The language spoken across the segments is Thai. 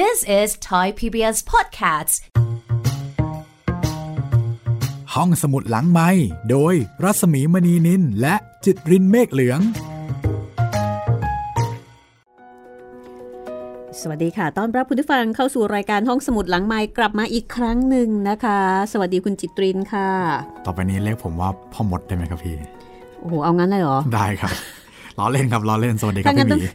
This is Thai PBS Podcasts ห้องสมุดหลังไม้โดยรัศมีมณีนินและจิตรินเมฆเหลือง สวัสดีค่ะ ต้อนรับคุณผู้ฟังเข้าสู่รายการห้องสมุดหลังไม้กลับมาอีกครั้งหนึ่งนะคะ สวัสดีคุณจิตรินค่ะ ต่อไปนี้เรียกผมว่าพ่อมดได้ไหมครับพี่ โอ้โห เอางั้นเลยเหรอ ได้ครับล้อเล่นครับล้อเล่นสวัสดีครับถ้างั้พี่นหต้องมี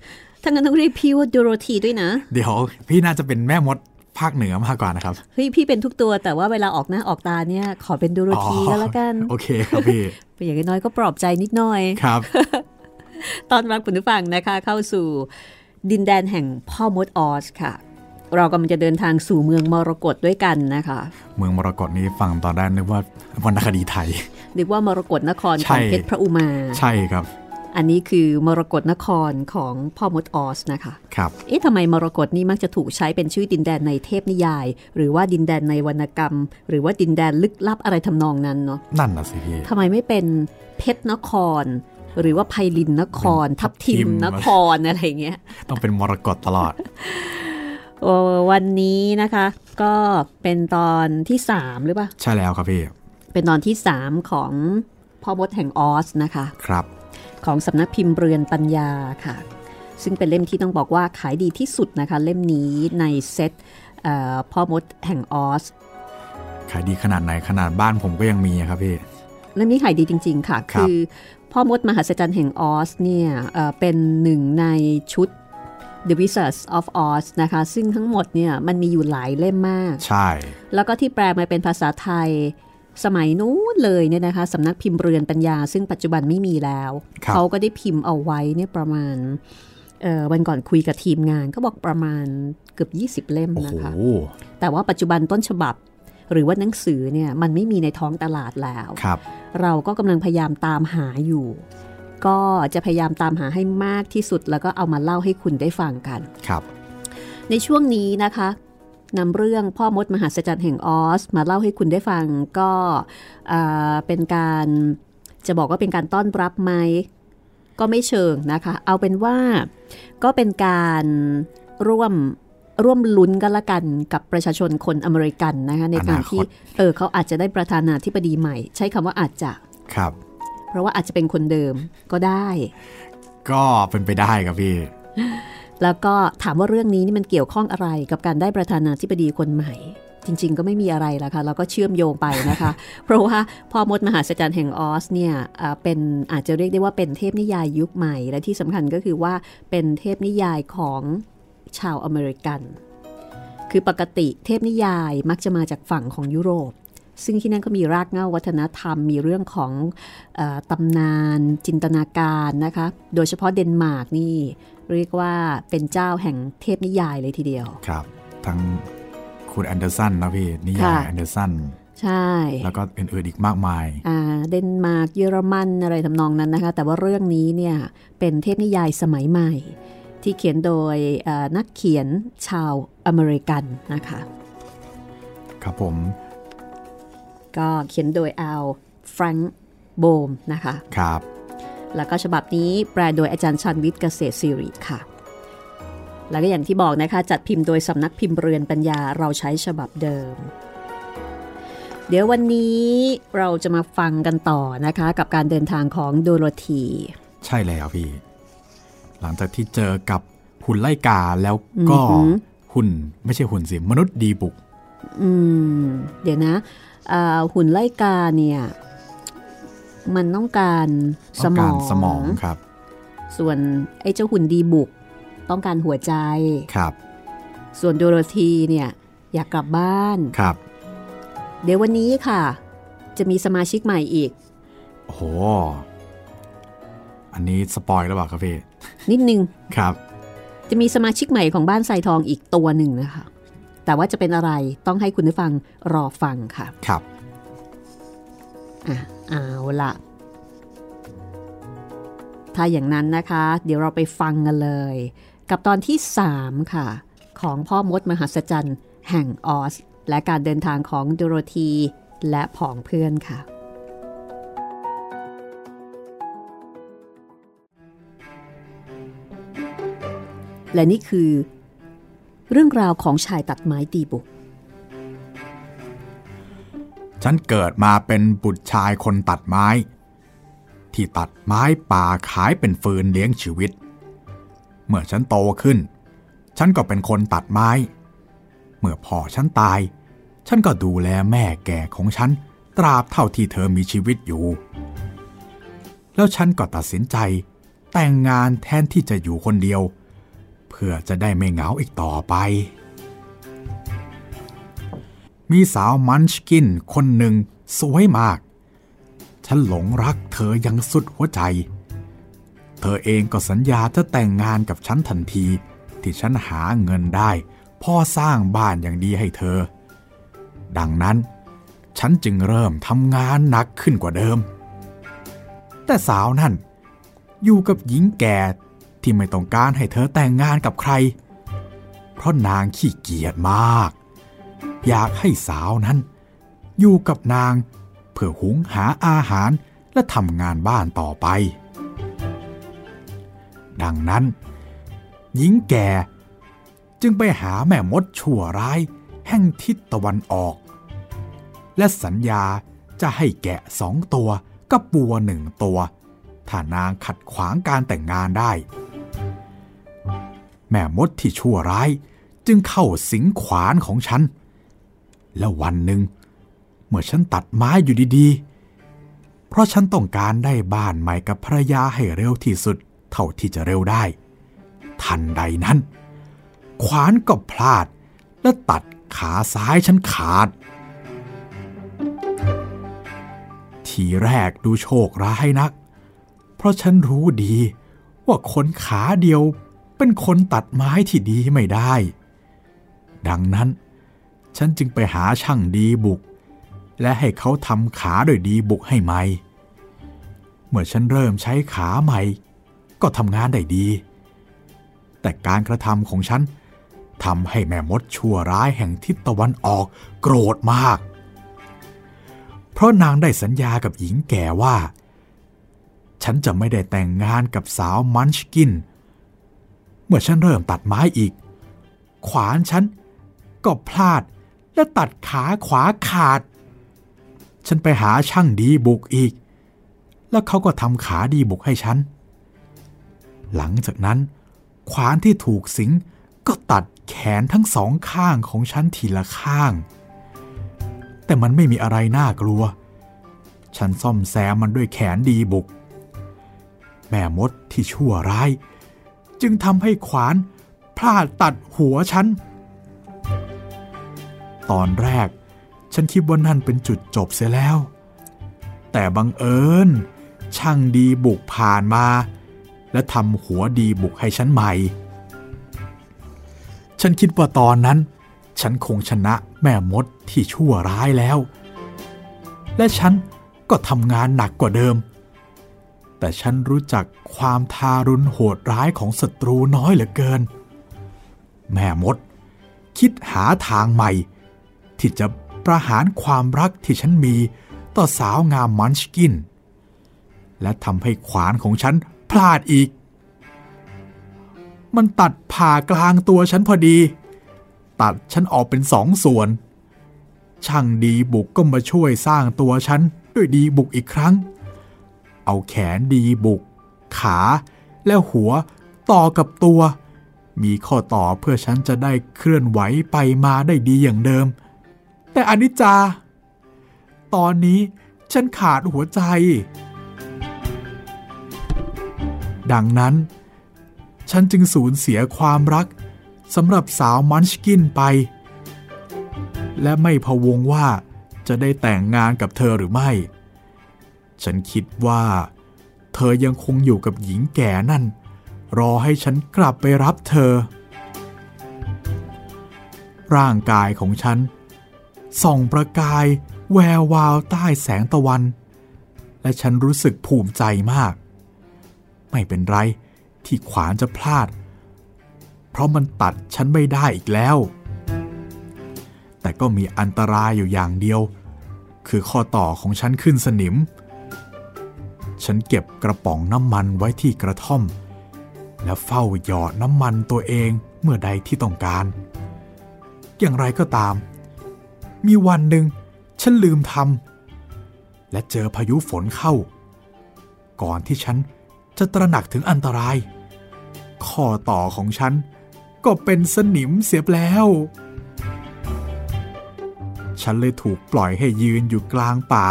ถ้างั้นต้องเรียกพี่ว่าดูโรธีด้วยนะ เดี๋ยวพี่น่าจะเป็นแม่มดภาคเหนือมากกว่านะครับ เฮ้ยพี่เป็นทุกตัวแต่ว่าเวลาออกหน้าออกตาเนี่ย ขอเป็นดูโรธีก็แล้วกัน โอเคครับพี่อย่างน้อยก็ปลอบใจนิดหน่อยครับ ตอนรับคุณผู้ฟังนะคะเข้าสู่ดินแดนแห่งพ่อมดออสค่ะ เรากำลังจะเดินทางสู่เมืองมรกตด้วยกันนะคะ เมืองมรกตนี้ฟังตอนแรกนึกว่าวรรณคดีไทยเรียกว่ามรกตนครใช่ของเพชรพระอุมา ใช่ครับ อันนี้คือมรกตนครของพ่อมดออสนะคะครับเอ๊ะทำไมมรกตนี่มักจะถูกใช้เป็นชื่อดินแดนในเทพนิยาย หรือว่าดินแดนในวรรณกรรม หรือว่าดินแดนลึกลับอะไรทำนองนั้นเนาะนั่นน่ะสิพี่ทำไมไม่เป็นเพชรนครหรือว่าไพลินนคร ทับทิมนครอะไรอย่างเงี้ย ต้องเป็นมรกตตลอดโอ้วันนี้นะคะ ก็เป็นตอนที่สามหรือเปล่า ใช่แล้วครับพี่ เป็นตอนที่สามของพ่อมดแห่งออสนะคะ ครับ ของสำนักพิมพ์เรือนปัญญาค่ะ ซึ่งเป็นเล่มที่ต้องบอกว่าขายดีที่สุดนะคะ เล่มนี้ในเซตเอ่อพ่อมดแห่งออส ขายดีขนาดไหนขนาดบ้านผมก็ยังมีอะครับพี่เล่มนี้ขายดีจริง ๆ ค่ะครับคือพ่อมดมหัศจรรย์แห่งออสเนี่ยเอ่อเป็นหนึ่งในชุด The Wizards of Oz นะคะ ซึ่งทั้งหมดเนี่ยมันมีอยู่หลายเล่มมาก ใช่ แล้วก็ที่แปลมาเป็นภาษาไทย สมัยนู้นเลยเนี่ยนะคะสำนักพิมพ์เรือนปัญญา ซึ่งปัจจุบันไม่มีแล้วครับเขาก็ได้พิมพ์เอาไว้เนี่ยประมาณเอ่อวันก่อนคุยกับทีมงานเขาบอกประมาณเกือบ 20 เล่มโอ้โหนะคะ แต่ว่าปัจจุบันต้นฉบับหรือว่าหนังสือเนี่ยมันไม่มีในท้องตลาดแล้วครับเราก็กำลังพยายามตามหาอยู่ ก็จะพยายามตามหาให้มากที่สุดแล้วก็เอามาเล่าให้คุณได้ฟังกัน ครับ ในช่วงนี้นะคะ นำเรื่องพ่อมดมหัศจรรย์แห่งออส มาเล่าให้คุณได้ฟังก็อ่าเป็นการจะบอกว่าเป็นการต้อนรับไหมก็ไม่เชิงนะคะ เอาเป็นว่าก็เป็นการร่วมร่วมลุ้นกันละกันกับประชาชนคนอเมริกันนะคะในการที่อนาคตเออเขาอาจจะได้ประธานาธิบดีใหม่ ใช้คำว่าอาจจะครับ เพราะว่าอาจจะเป็นคนเดิมก็ได้ ก็เป็นไปได้ครับพี่ แล้วก็ถามว่าเรื่องนี้นี่มันเกี่ยวข้องอะไรกับการได้ประธานาธิบดีคนใหม่ จริง ๆ ก็ไม่มีอะไรละค่ะเราก็เชื่อมโยงไปนะคะ เพราะว่าพ่อมดมหาศจรรย์แห่งออสเนี่ยเป็นอาจจะเรียกได้ว่าเป็นเทพนิยายยุคใหม่ และที่สำคัญก็คือว่าเป็นเทพนิยายของชาวอเมริกัน คือปกติเทพนิยายมักจะมาจากฝั่งของยุโรป ซึ่งที่นั่นก็มีรากเหง้าวัฒนธรรม มีเรื่องของเออตำนานจินตนาการนะคะ โดยเฉพาะเดนมาร์กนี่เรียกว่าเป็นเจ้าแห่งเทพนิยายเลยทีเดียว ครับ ทั้งคุณแอนเดอร์สันนะเทพนิยายค่ะแอนเดอร์สันใช่ แล้วก็อื่นๆอีกมากมายอ่าเดนมาร์กเยอรมันอะไรทำนองนั้นนะคะ แต่ว่าเรื่องนี้เนี่ยเป็นเทพนิยายสมัยใหม่ ที่เขียนโดยเอ่อนักเขียนชาวอเมริกันนะคะ ครับผม ก็เขียนโดยอัลแฟรงค์โบมนะคะครับ แล้วก็ฉบับนี้แปลโดยอาจารย์ชันวิทย์เกษตรศิริค่ะ แล้วก็อย่างที่บอกนะคะ จัดพิมพ์โดยสำนักพิมพ์เรือนปัญญาเราใช้ฉบับเดิม เดี๋ยววันนี้เราจะมาฟังกันต่อนะคะ กับการเดินทางของโดโรธีใช่แล้วพี่ หลังจากที่เจอกับหุ่นไล่กาแล้วก็อือหือหุ่นไม่ใช่หุ่นสิมนุษย์ดีบุก อืม เดี๋ยวนะอ่า หุ่นไล่กาเนี่ยมันต้องการสต้องมกาอรงสมองครับ ส่วนไอ้เจ้าหุ่นดีบุก ต้องการหัวใจครับ ส่วนโดโรธีเนี่ยอยากกลับบ้านครับ เดี๋ยววันนี้ค่ะ จะมีสมาชิกใหม่อีกโอ้โหอันนี้สปอยแล้วเปล่าครับพี่นิดนึงครับ จะมีสมาชิกใหม่ของบ้านไซทองอีกตัวหนึ่งนะคะ แต่ว่าจะเป็นอะไรต้องให้คุณผู้ฟังรอฟังค่ะ ครับอะเอาละถ้าอย่างนั้นนะคะ เดี๋ยวเราไปฟังกันเลย กับตอนที่ 3 ค่ะ ของพ่อมดมหัศจรรย์ แห่งออส และการเดินทางของโดโรธีและผองเพื่อนค่ะและนี่คือ เรื่องราวของชายตัดไม้ตีบุก ฉันเกิดมาเป็นบุตรชายคนตัดไม้ ที่ตัดไม้ป่าขายเป็นฟืนเลี้ยงชีวิต เมื่อฉันโตขึ้น ฉันก็เป็นคนตัดไม้ เมื่อพ่อฉันตาย ฉันก็ดูแลแม่แก่ของฉันตราบเท่าที่เธอมีชีวิตอยู่ แล้วฉันก็ตัดสินใจแต่งงานแทนที่จะอยู่คนเดียว พื่อจะได้ไม่เหงาอีกต่อไป มีสาวมันชกินคนหนึ่งสวยมาก ฉันหลงรักเธอยังสุดหัวใจ เธอเองก็สัญญาจะแต่งงานกับฉันทันที ที่ฉันหาเงินได้พ่อสร้างบ้านอย่างดีให้เธอ ดังนั้นฉันจึงเริ่มทำงานหนักขึ้นกว่าเดิม แต่สาวนั่นอยู่กับหญิงแก่ ที่ไม่ต้องการให้เธอแต่งงานกับใคร เพราะนางขี้เกียจมาก อยากให้สาวนั้น อยู่กับนางเพื่อหุงหาอาหารและทำงานบ้านต่อไป ดังนั้น หญิงแก่จึงไปหาแม่มดชั่วร้ายแห่งทิศตะวันออก และสัญญาจะให้แกะสองตัวกับบัวหนึ่งตัว ถ้านางขัดขวางการแต่งงานได้ แม่มดที่ชั่วร้าย จึงเข้าสิงขวานของฉัน แล้ววันหนึ่ง เมื่อฉันตัดไม้อยู่ดีๆ เพราะฉันต้องการได้บ้านใหม่กับภรรยาให้เร็วที่สุดเท่าที่จะเร็วได้ ทันใดนั้น ขวานก็พลาดและตัดขาซ้ายฉันขาด ทีแรกดูโชคร้ายนัก เพราะฉันรู้ดีว่าคนขาเดียว เป็นคนตัดไม้ที่ดีไม่ได้ ดังนั้น ฉันจึงไปหาช่างดีบุก และให้เขาทำขาโดยดีบุกให้ใหม่ เมื่อฉันเริ่มใช้ขาใหม่ ก็ทำงานได้ดี แต่การกระทำของฉันทำให้แม่มดชั่วร้ายแห่งทิศตะวันออกโกรธมาก เพราะนางได้สัญญากับหญิงแก่ว่า ฉันจะไม่ได้แต่งงานกับสาวมันชกิน เมื่อฉันเริ่มตัดไม้อีก ขวานฉันก็พลาดและตัดขาขวาขาด ฉันไปหาช่างดีบุกอีก แล้วเขาก็ทำขาดีบุกให้ฉัน หลังจากนั้น ขวานที่ถูกสิงก็ตัดแขนทั้งสองข้างของฉันทีละข้าง แต่มันไม่มีอะไรน่ากลัว ฉันซ่อมแซมมันด้วยแขนดีบุก แม่มดที่ชั่วร้าย จึงทำให้ขวานพลาดตัดหัวฉัน ตอนแรกฉันคิดว่านั่นเป็นจุดจบเสียแล้ว แต่บังเอิญ ช่างดีบุกผ่านมา และทำหัวดีบุกให้ฉันใหม่ ฉันคิดว่าตอนนั้น ฉันคงชนะแม่มดที่ชั่วร้ายแล้ว และฉันก็ทำงานหนักกว่าเดิม แต่ฉันรู้จักความทารุณโหดร้ายของศัตรูน้อยเหลือเกิน แม่มด คิดหาทางใหม่ ที่จะประหารความรักที่ฉันมีต่อสาวงามมันชกิน และทำให้ขวานของฉันพลาดอีก มันตัดผ่ากลางตัวฉันพอดี ตัดฉันออกเป็นสองส่วน ช่างดีบุกก็มาช่วยสร้างตัวฉันด้วยดีบุกอีกครั้ง เอาแขนดีบุก ขาและหัวต่อกับตัว มีข้อต่อเพื่อฉันจะได้เคลื่อนไหวไปมาได้ดีอย่างเดิม แต่อนิจจา ตอนนี้ฉันขาดหัวใจ ดังนั้น ฉันจึงสูญเสียความรักสำหรับสาวมันชกินไป และไม่พะวงว่าจะได้แต่งงานกับเธอหรือไม่ ฉันคิดว่า เธอยังคงอยู่กับหญิงแก่นั่น รอให้ฉันกลับไปรับเธอ ร่างกายของฉัน ส่องประกายแวววาวใต้แสงตะวัน และฉันรู้สึกภูมิใจมาก ไม่เป็นไรที่ขวานจะพลาด เพราะมันตัดฉันไม่ได้อีกแล้ว แต่ก็มีอันตรายอยู่อย่างเดียว คือข้อต่อของฉันขึ้นสนิม ฉันเก็บกระป๋องน้ำมันไว้ที่กระท่อม และเฝ้าหยอดน้ำมันตัวเองเมื่อใดที่ต้องการ อย่างไรก็ตาม มีวันหนึ่งฉันลืมทำและเจอพายุฝนเข้า ก่อนที่ฉันจะตระหนักถึงอันตราย ข้อต่อของฉันก็เป็นสนิมเสียแล้ว ฉันเลยถูกปล่อยให้ยืนอยู่กลางป่า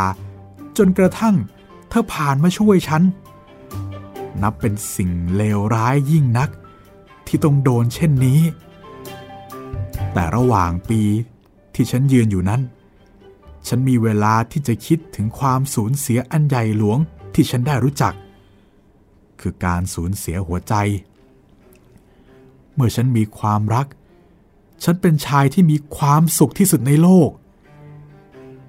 จนกระทั่ง เธอผ่านมาช่วยฉัน นับเป็นสิ่งเลวร้ายยิ่งนัก ที่ต้องโดนเช่นนี้ แต่ระหว่างปีที่ฉันยืนอยู่นั้น ฉันมีเวลาที่จะคิดถึงความสูญเสียอันใหญ่หลวงที่ฉันได้รู้จัก คือการสูญเสียหัวใจ เมื่อฉันมีความรัก ฉันเป็นชายที่มีความสุขที่สุดในโลก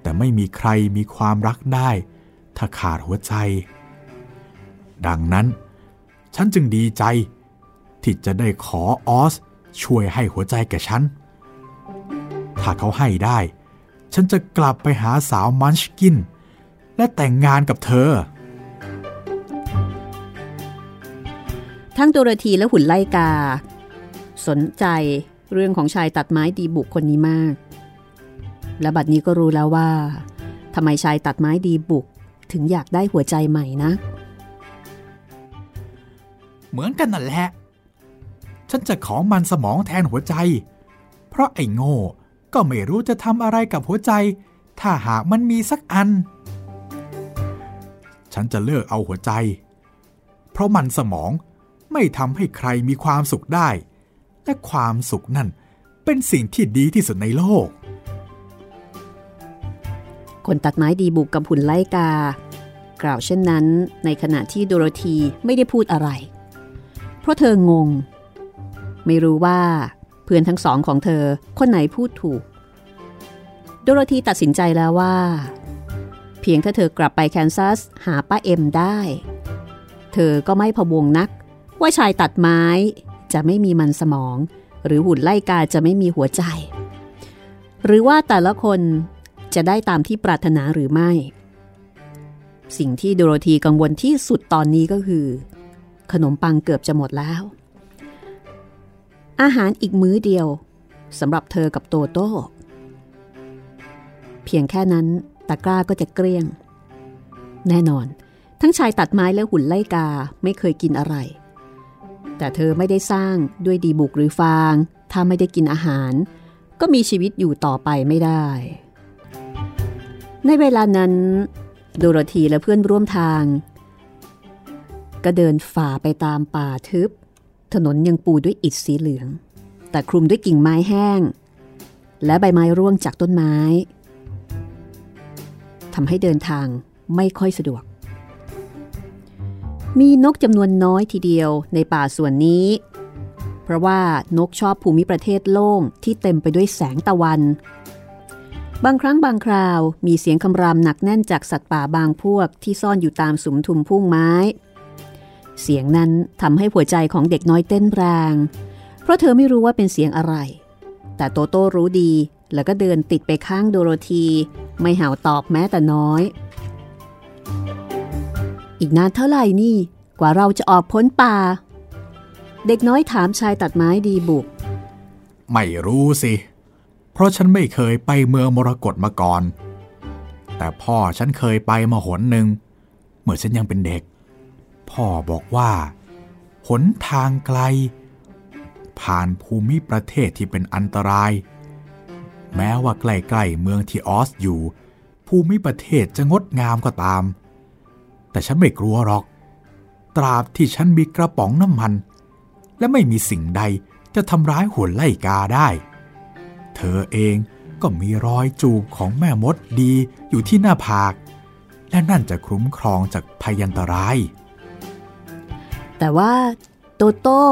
แต่ไม่มีใครมีความรักได้ ถ้าขาดหัวใจ ดังนั้น ฉันจึงดีใจ ที่จะได้ขอออส ช่วยให้หัวใจแก่ฉัน ถ้าเขาให้ได้ ฉันจะกลับไปหาสาวมันชกิน และแต่งงานกับเธอ ทั้งโดโรธีและหุ่นไล่กา สนใจเรื่องของชายตัดไม้ดีบุกคนนี้มาก และบัดนี้ก็รู้แล้วว่าทำไมชายตัดไม้ดีบุก ถึงอยากได้หัวใจใหม่นะ เหมือนกันนั่นแหละ ฉันจะขอมันสมองแทนหัวใจ เพราะไอ้โง่ก็ไม่รู้จะทำอะไรกับหัวใจ ถ้าหากมันมีสักอัน ฉันจะเลิกเอาหัวใจ เพราะมันสมองไม่ทำให้ใครมีความสุขได้ และความสุขนั่นเป็นสิ่งที่ดีที่สุดในโลก คนตัดไม้ดีบุกกับหุ่นไล่กา กล่าวเช่นนั้น ในขณะที่โดโรธีไม่ได้พูดอะไร เพราะเธองง ไม่รู้ว่าเพื่อนทั้งสองของเธอคนไหนพูดถูก โดโรธีตัดสินใจแล้วว่า เพียงถ้าเธอกลับไปแคนซัสหาป้าเอ็มได้ เธอก็ไม่พะวงนัก ว่าชายตัดไม้จะไม่มีมันสมอง หรือหุ่นไล่กาจะไม่มีหัวใจ หรือว่าแต่ละคน จะได้ตามที่ปรารถนาหรือไม่ สิ่งที่โดโรธีกังวลที่สุดตอนนี้ก็คือ ขนมปังเกือบจะหมดแล้ว อาหารอีกมื้อเดียวสำหรับเธอกับโตโต้เพียงแค่นั้นตะกร้าก็จะเกลี้ยง แน่นอน ทั้งชายตัดไม้และหุ่นไล่กาไม่เคยกินอะไร แต่เธอไม่ได้สร้างด้วยดีบุกหรือฟาง ถ้าไม่ได้กินอาหาร ก็มีชีวิตอยู่ต่อไปไม่ได้ ในเวลานั้น โดโรธีและเพื่อนร่วมทาง ก็เดินฝ่าไปตามป่าทึบ ถนนยังปูด้วยอิฐสีเหลือง แต่คลุมด้วยกิ่งไม้แห้ง และใบไม้ร่วงจากต้นไม้ทำให้เดินทางไม่ค่อยสะดวก มีนกจำนวนน้อยทีเดียวในป่าส่วนนี้ เพราะว่านกชอบภูมิประเทศโล่งที่เต็มไปด้วยแสงตะวัน บางครั้งบางคราวมีเสียงคำรามหนักแน่นจากสัตว์ป่าบางพวกที่ซ่อนอยู่ตามสุมทุมพุ่งไม้ เสียงนั้นทำให้หัวใจของเด็กน้อยเต้นแรง เพราะเธอไม่รู้ว่าเป็นเสียงอะไร แต่โตโต้รู้ดีแล้วก็เดินติดไปข้างโดโรธี ไม่เห่าตอบแม้แต่น้อย อีกนานเท่าไหร่นี่ กว่าเราจะออกพ้นป่า เด็กน้อยถามชายตัดไม้ดีบุก ไม่รู้สิ เพราะฉันไม่เคยไปเมืองมรกตมาก่อน แต่พ่อฉันเคยไปมาหนหนึ่งเมื่อฉันยังเป็นเด็ก พ่อบอกว่าหนทางไกล ผ่านภูมิประเทศที่เป็นอันตราย แม้ว่าใกล้ๆเมืองที่ออสอยู่ ภูมิประเทศจะงดงามก็ตาม แต่ฉันไม่กลัวหรอก ตราบที่ฉันมีกระป๋องน้ำมัน และไม่มีสิ่งใดจะทำร้ายหุ่นไล่กาได้ เธอเองก็มีรอยจูบของแม่มดดีอยู่ที่หน้าผาก และนั่นจะคุ้มครองจากพยันตราย แต่ว่าโตโต้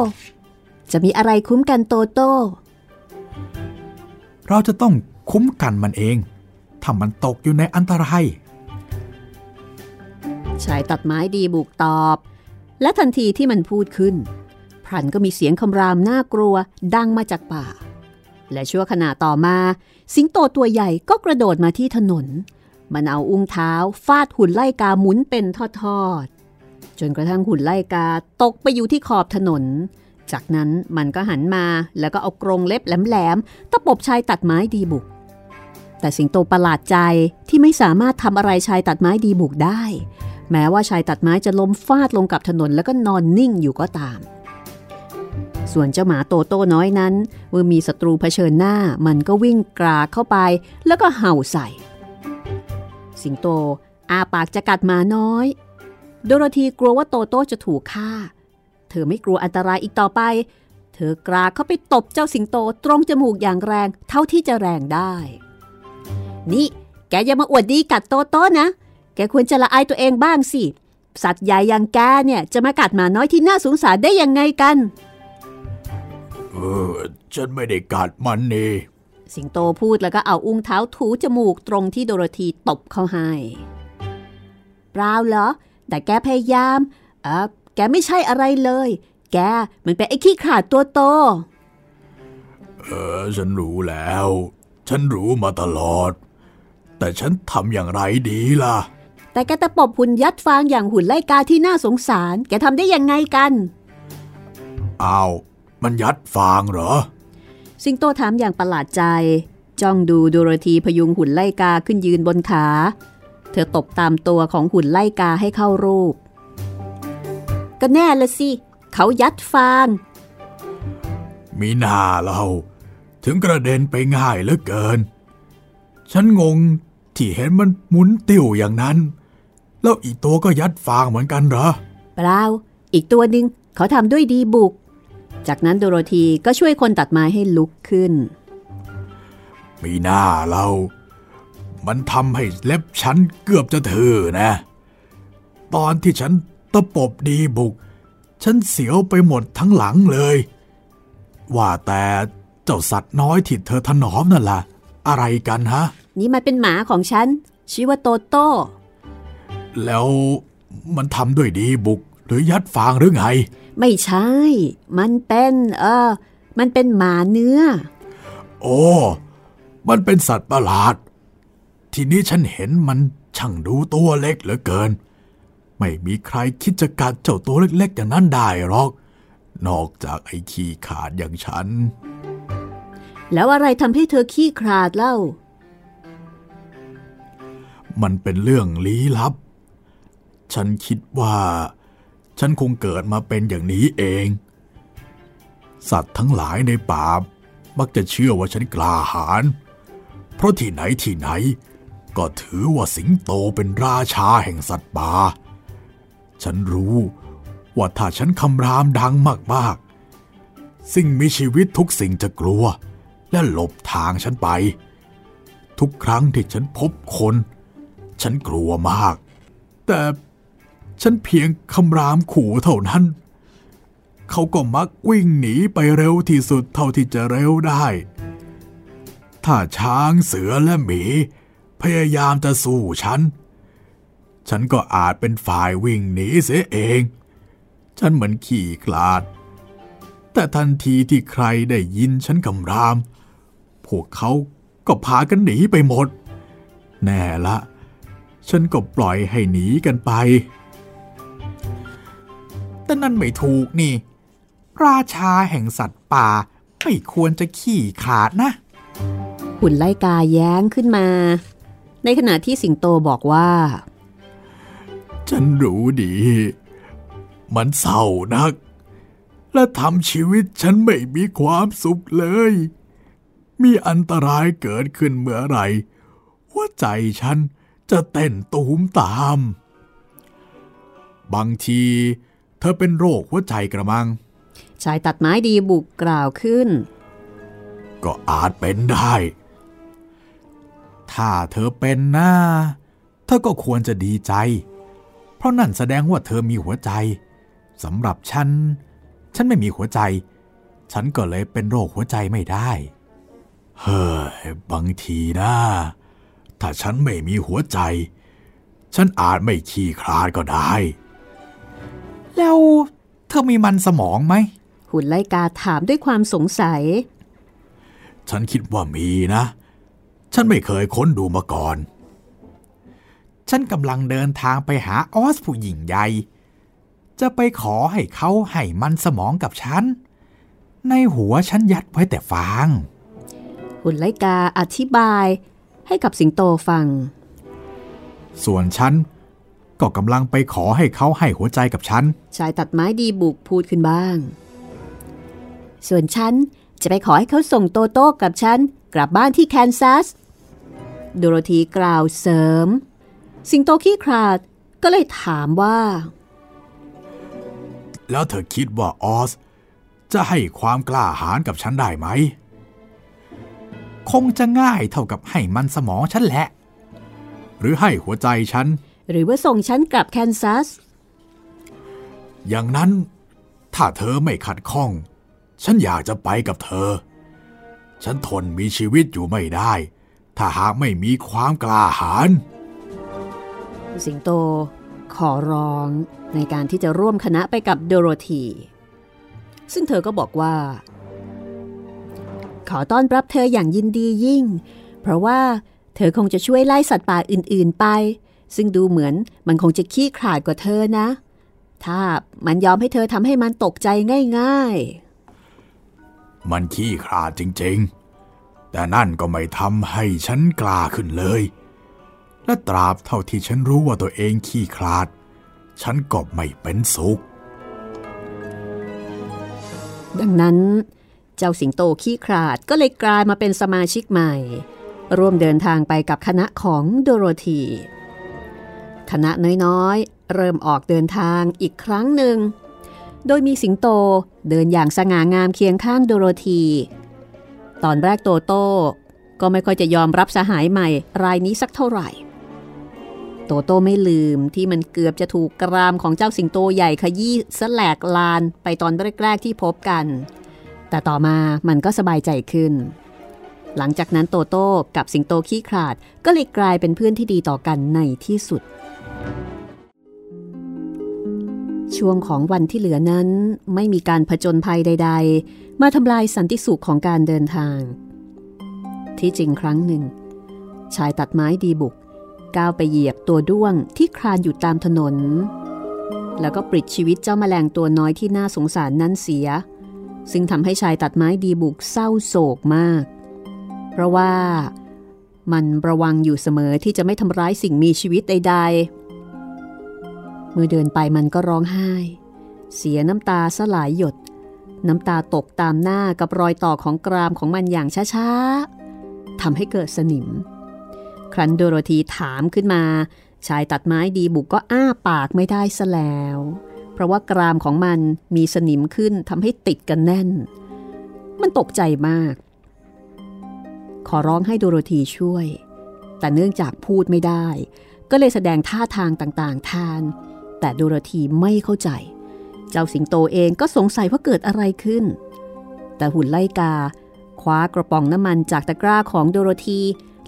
จะมีอะไรคุ้มกันโตโต้ เราจะต้องคุ้มกันมันเอง ถ้ามันตกอยู่ในอันตรายชายตัดไม้ดีบุกตอบ และทันทีที่มันพูดขึ้น พรันก็มีเสียงคำรามน่ากลัวดังมาจากป่า และชั่วขณะต่อมา สิงโตตัวใหญ่ก็กระโดดมาที่ถนน มันเอาอุ้งเท้า ฟาดหุ่นไล่กาหมุนเป็นทอดๆจนกระทั่งหุ่นไล่กาตกไปอยู่ที่ขอบถนน จากนั้นมันก็หันมาแล้วก็เอากรงเล็บแหลมๆตะปบชายตัดไม้ดีบุก แต่สิงโตประหลาดใจที่ไม่สามารถทำอะไรชายตัดไม้ดีบุกได้ แม้ว่าชายตัดไม้จะล้มฟาดลงกับถนนแล้วก็นอนนิ่งอยู่ก็ตาม ส่วนเจ้าหมาโตโต้น้อยนั้น เมื่อมีศัตรูเผชิญหน้ามันก็วิ่งกราเข้าไปแล้วก็เห่าใส่ สิงโตอาปากจะกัดหมาน้อย โดโรธีกลัวว่าโตโต้จะถูกฆ่า เธอไม่กลัวอันตรายอีกต่อไป เธอกราเข้าไปตบเจ้าสิงโตตรงจมูกอย่างแรงเท่าที่จะแรงได้ นี่แกอย่ามาอวดดีกัดโตโต้นะ แกควรจะละอายตัวเองบ้างสิ สัตว์ใหญ่อย่างแกเนี่ยจะมากัดหมาน้อยที่น่าสงสารได้ยังไงกัน เออ ฉันไม่ได้กัดมันนี่ สิงโตพูดแล้วก็เอาอุ้งเท้าถูจมูกตรงที่โดโรธีตบเข้าให้เปล่าเหรอ แต่แกพยายาม เออแกไม่ใช่อะไรเลย แกมันเป็นไอ้ขี้ขลาดตัวโต เออ ฉันรู้แล้ว ฉันรู้มาตลอด แต่ฉันทำอย่างไรดีล่ะ แต่แกตะปบหุ่นยัดฟางอย่างหุ่นไล่กาที่น่าสงสาร แกทำได้ยังไงกัน อ้าว มันยัดฟางเหรอ สิงโตถามอย่างประหลาดใจ จ้องดูโดโรธีพยุงหุ่นไล่กาขึ้นยืนบนขา เธอตบตามตัวของหุ่นไล่กาให้เข้ารูป ก็แน่ละสิ เขายัดฟาง มีหน้าเราถึงกระเด็นไปง่ายเหลือเกิน ฉันงงที่เห็นมันหมุนติ้วอย่างนั้น แล้วอีกตัวก็ยัดฟางเหมือนกันเหรอ เปล่า อีกตัวหนึ่งเขาทำด้วยดีบุก จากนั้นโดโรธีก็ช่วยคนตัดไม้ให้ลุกขึ้น มีหน้าเรา มันทำให้เล็บฉันเกือบจะถือนะ ตอนที่ฉันตะปบดีบุก ฉันเสียวไปหมดทั้งหลังเลย ว่าแต่เจ้าสัตว์น้อยที่เธอถนอมนั่นล่ะ อะไรกันฮะ นี่มันเป็นหมาของฉันชื่อว่าโตโต้ แล้วมันทำด้วยดีบุกหรือยัดฟางหรือไง ไม่ใช่ มันเป็นเออมันเป็นหมาเนื้อ โอ้ มันเป็นสัตว์ประหลาด ทีนี้ฉันเห็นมันช่างดูตัวเล็กเหลือเกิน ไม่มีใครคิดจะกัดเจ้าตัวเล็กๆอย่างนั้นได้หรอก นอกจากไอ้ขี้ขาดอย่างฉัน แล้วอะไรทำให้เธอขี้ขลาดเล่า มันเป็นเรื่องลี้ลับ ฉันคิดว่า ฉันคงเกิดมาเป็นอย่างนี้เอง สัตว์ทั้งหลายในป่ามักจะเชื่อว่าฉันกล้าหาญเพราะที่ไหนที่ไหน ก็ถือว่าสิงโตเป็นราชาแห่งสัตว์ป่า ฉันรู้ว่าถ้าฉันคำรามดังมากๆ สิ่งมีชีวิตทุกสิ่งจะกลัว และหลบทางฉันไป ทุกครั้งที่ฉันพบคน ฉันกลัวมาก แต่ ฉันเพียงคำรามขู่เท่านั้น เขาก็มักวิ่งหนีไปเร็วที่สุดเท่าที่จะเร็วได้ ถ้าช้างเสือและหมี พยายามจะสู้ฉัน ฉันก็อาจเป็นฝ่ายวิ่งหนีเสียเอง ฉันเหมือนขี่คลาด แต่ทันทีที่ใครได้ยินฉันคำราม พวกเขาก็พากันหนีไปหมด แน่ละ ฉันก็ปล่อยให้หนีกันไป แต่นั่นไม่ถูกนี่ ราชาแห่งสัตว์ป่า ไม่ควรจะขี่ขาดนะ หุ่นไล่กาแย้งขึ้นมา ในขณะที่สิงโตบอกว่า ฉันรู้ดี มันเศร้านัก และทำชีวิตฉันไม่มีความสุขเลย มีอันตรายเกิดขึ้นเมื่อไหร่หัวใจฉันจะเต้นตูมตาม บางทีเธอเป็นโรคหัวใจกระมัง ชายตัดไม้ดีบุกกล่าวขึ้น ก็อาจเป็นได้ ถ้าเธอเป็นหน้าเธอก็ควรจะดีใจ เพราะนั่นแสดงว่าเธอมีหัวใจสำหรับฉัน ฉันไม่มีหัวใจ ฉันก็เลยเป็นโรคหัวใจไม่ได้ เฮ้ย บางทีนะ ถ้าฉันไม่มีหัวใจ ฉันอาจไม่ขี้คลาดก็ได้ แล้วเธอมีมันสมองไหม หุ่นไล่กาถามด้วยความสงสัย ฉันคิดว่ามีนะ ฉันไม่เคยค้นดูมาก่อน ฉันกำลังเดินทางไปหาออสผู้หญิงใหญ่ จะไปขอให้เขาให้มันสมองกับฉัน ในหัวฉันยัดไว้แต่ฟาง หุ่นไลกาอธิบายให้กับสิงโตฟัง ส่วนฉัน ก็กำลังไปขอให้เขาให้หัวใจกับฉัน ชายตัดไม้ดีบุกพูดขึ้นบ้าง ส่วนฉันจะไปขอให้เขาส่งโตโต้กับฉัน กลับบ้านที่แคนซัส โดโรธีกล่าวเสริม สิงโตขี้คราดก็เลยถามว่า แล้วเธอคิดว่าออส จะให้ความกล้าหาญกับฉันได้ไหม คงจะง่ายเท่ากับให้มันสมองฉันแหละ หรือให้หัวใจฉัน หรือว่าส่งฉันกลับแคนซัส อย่างนั้นถ้าเธอไม่ขัดข้อง ฉันอยากจะไปกับเธอ ฉันทนมีชีวิตอยู่ไม่ได้ ถ้าหากไม่มีความกล้าหาญสิงโตขอร้องในการที่จะร่วมคณะไปกับโดโรธี ซึ่งเธอก็บอกว่า ขอต้อนรับเธออย่างยินดียิ่ง เพราะว่าเธอคงจะช่วยไล่สัตว์ป่าอื่นๆไป ซึ่งดูเหมือนมันคงจะขี้ขลาดกว่าเธอนะ ถ้ามันยอมให้เธอทำให้มันตกใจง่ายมันขี้ขลาดจริงๆ แต่นั่นก็ไม่ทำให้ฉันกล้าขึ้นเลย และตราบเท่าที่ฉันรู้ว่าตัวเองขี้ขลาด ฉันก็ไม่เป็นสุขๆดังนั้นเจ้าสิงโตขี้ขลาดก็เลยกลายมาเป็นสมาชิกใหม่ ร่วมเดินทางไปกับคณะของโดโรธี คณะน้อยๆ เริ่มออกเดินทางอีกครั้งหนึ่ง โดยมีสิงโตเดินอย่างสง่างามเคียงข้างโดโรธี ตอนแรกโตโต้ก็ไม่ค่อยจะยอมรับสหายใหม่รายนี้สักเท่าไหร่ โตโต้ไม่ลืมที่มันเกือบจะถูกกรามของเจ้าสิงโตใหญ่ขยี้สแลกลานไปตอนแรกๆที่พบกัน แต่ต่อมามันก็สบายใจขึ้น หลังจากนั้นโตโต้กับสิงโตขี้ขลาดก็เลยกลายเป็นเพื่อนที่ดีต่อกันในที่สุด ช่วงของวันที่เหลือนั้นไม่มีการผจญภัยใด ๆ มาทำลายสันติสุขของการเดินทาง ที่จริงครั้งหนึ่ง ชายตัดไม้ดีบุก ก้าวไปเหยียบตัวด้วงที่คลานอยู่ตามถนน แล้วก็ปลิดชีวิตเจ้าแมลงตัวน้อยที่น่าสงสารนั้นเสีย ซึ่งทำให้ชายตัดไม้ดีบุกเศร้าโศกมาก เพราะว่ามันระวังอยู่เสมอที่จะไม่ทำร้ายสิ่งมีชีวิตใด ๆ เมื่อเดินไปมันก็ร้องไห้ เสียน้ำตาสลายหยด น้ำตาตกตามหน้ากับรอยต่อของกรามของมันอย่างช้าๆทำให้เกิดสนิม ครั้นโดโรธีถามขึ้นมา ชายตัดไม้ดีบุกก็อ้าปากไม่ได้ซะแล้ว เพราะว่ากรามของมันมีสนิมขึ้นทำให้ติดกันแน่น มันตกใจมาก ขอร้องให้โดโรธีช่วย แต่เนื่องจากพูดไม่ได้ก็เลยแสดงท่าทางต่างๆ ทาน แต่โดโรธีไม่เข้าใจ เจ้าสิงโตเองก็สงสัยว่าเกิดอะไรขึ้น แต่หุ่นไล่กา คว้ากระป๋องน้ำมันจากตะกร้าของโดโรธี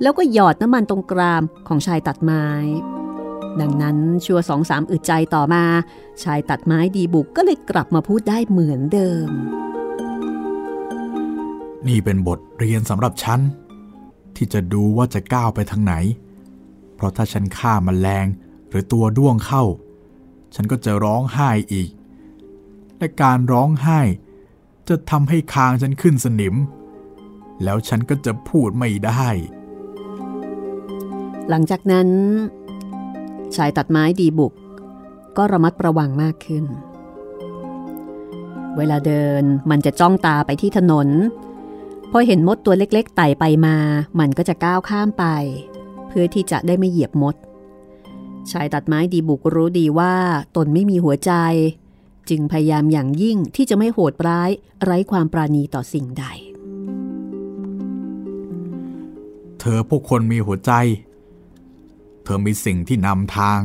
แล้วก็หยอดน้ำมันตรงกรามของชายตัดไม้ ดังนั้นชัวสองสามอึดใจต่อมา ชายตัดไม้ดีบุกก็เลยกลับมาพูดได้เหมือนเดิม นี่เป็นบทเรียนสำหรับฉัน ที่จะดูว่าจะก้าวไปทางไหน เพราะถ้าฉันฆ่ามันแมลงหรือตัวด้วงเข้า ฉันก็จะร้องไห้อีก และการร้องไห้ จะทำให้คางฉันขึ้นสนิม แล้วฉันก็จะพูดไม่ได้ หลังจากนั้น ชายตัดไม้ดีบุก ก็ระมัดระวังมากขึ้น เวลาเดินมันจะจ้องตาไปที่ถนน พอเห็นมดตัวเล็กๆไต่ไปมา มันก็จะก้าวข้ามไป เพื่อที่จะได้ไม่เหยียบมด ชายตัดไม้ดีบุกรู้ดีว่าตนไม่มีหัวใจ จึงพยายามอย่างยิ่งที่จะไม่โหดร้ายไร้ความปราณีต่อสิ่งใด เธอพวกคนมีหัวใจ เธอมีสิ่งที่นำทาง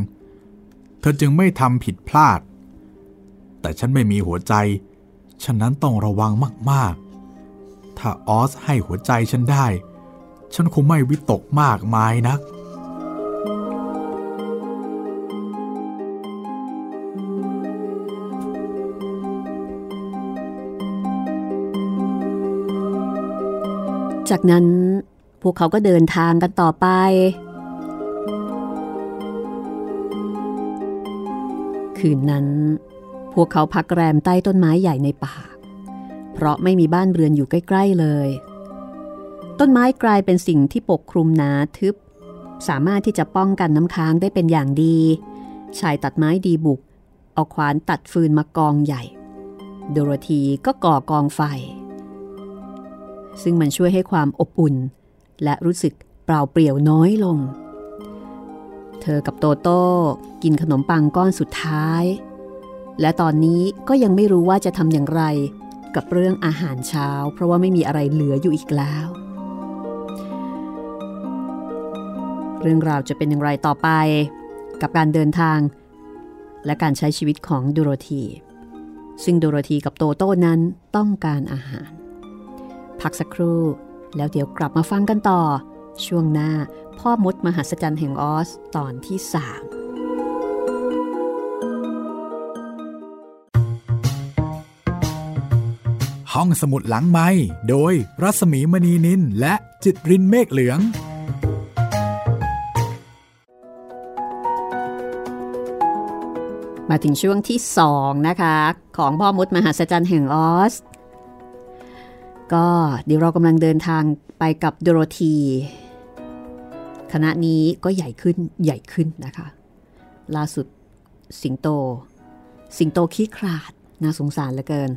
เธอจึงไม่ทำผิดพลาด แต่ฉันไม่มีหัวใจ ฉะนั้นต้องระวังมาก ๆ ถ้าออสให้หัวใจฉันได้ ฉันคงไม่วิตกมากมายนัก จากนั้นพวกเขาก็เดินทางกันต่อไป คืนนั้น พวกเขาพักแรมใต้ต้นไม้ใหญ่ในป่า เพราะไม่มีบ้านเรือนอยู่ใกล้ๆเลย ต้นไม้กลายเป็นสิ่งที่ปกคลุมหนาทึบ สามารถที่จะป้องกันน้ำค้างได้เป็นอย่างดี ชายตัดไม้ดีบุก เอาขวานตัดฟืนมากองใหญ่ โดโรธีก็ก่อกองไฟ ซึ่งมันช่วยให้ความอบอุ่น และรู้สึกเปล่าเปลี่ยวน้อยลง เธอกับโตโต้กินขนมปังก้อนสุดท้าย และตอนนี้ก็ยังไม่รู้ว่าจะทำอย่างไร กับเรื่องอาหารเช้า เพราะว่าไม่มีอะไรเหลืออยู่อีกแล้ว เรื่องราวจะเป็นอย่างไรต่อไป กับการเดินทาง และการใช้ชีวิตของดูโรธีซึ่งดูโรธีกับโตโต้นั้นต้องการอาหาร พักสักครู่ แล้วเดี๋ยวกลับมาฟังกันต่อ ช่วงหน้าพ่อมดมหัศจรรย์แห่งออสตอนที่สามห้องสมุดหลังไม้โดยรัสมีมณีนินและจิตรินเมฆเหลือง มาถึงช่วงที่สองนะคะ ของพ่อมดมหัศจรรย์แห่งออส ก็เดี๋ยวเรากำลังเดินทางไปกับโดโรธีคณะนี้ก็ใหญ่ขึ้นใหญ่ขึ้นนะคะ ล่าสุดสิงโต สิงโตขี้ขลาดน่าสงสารเหลือเกิน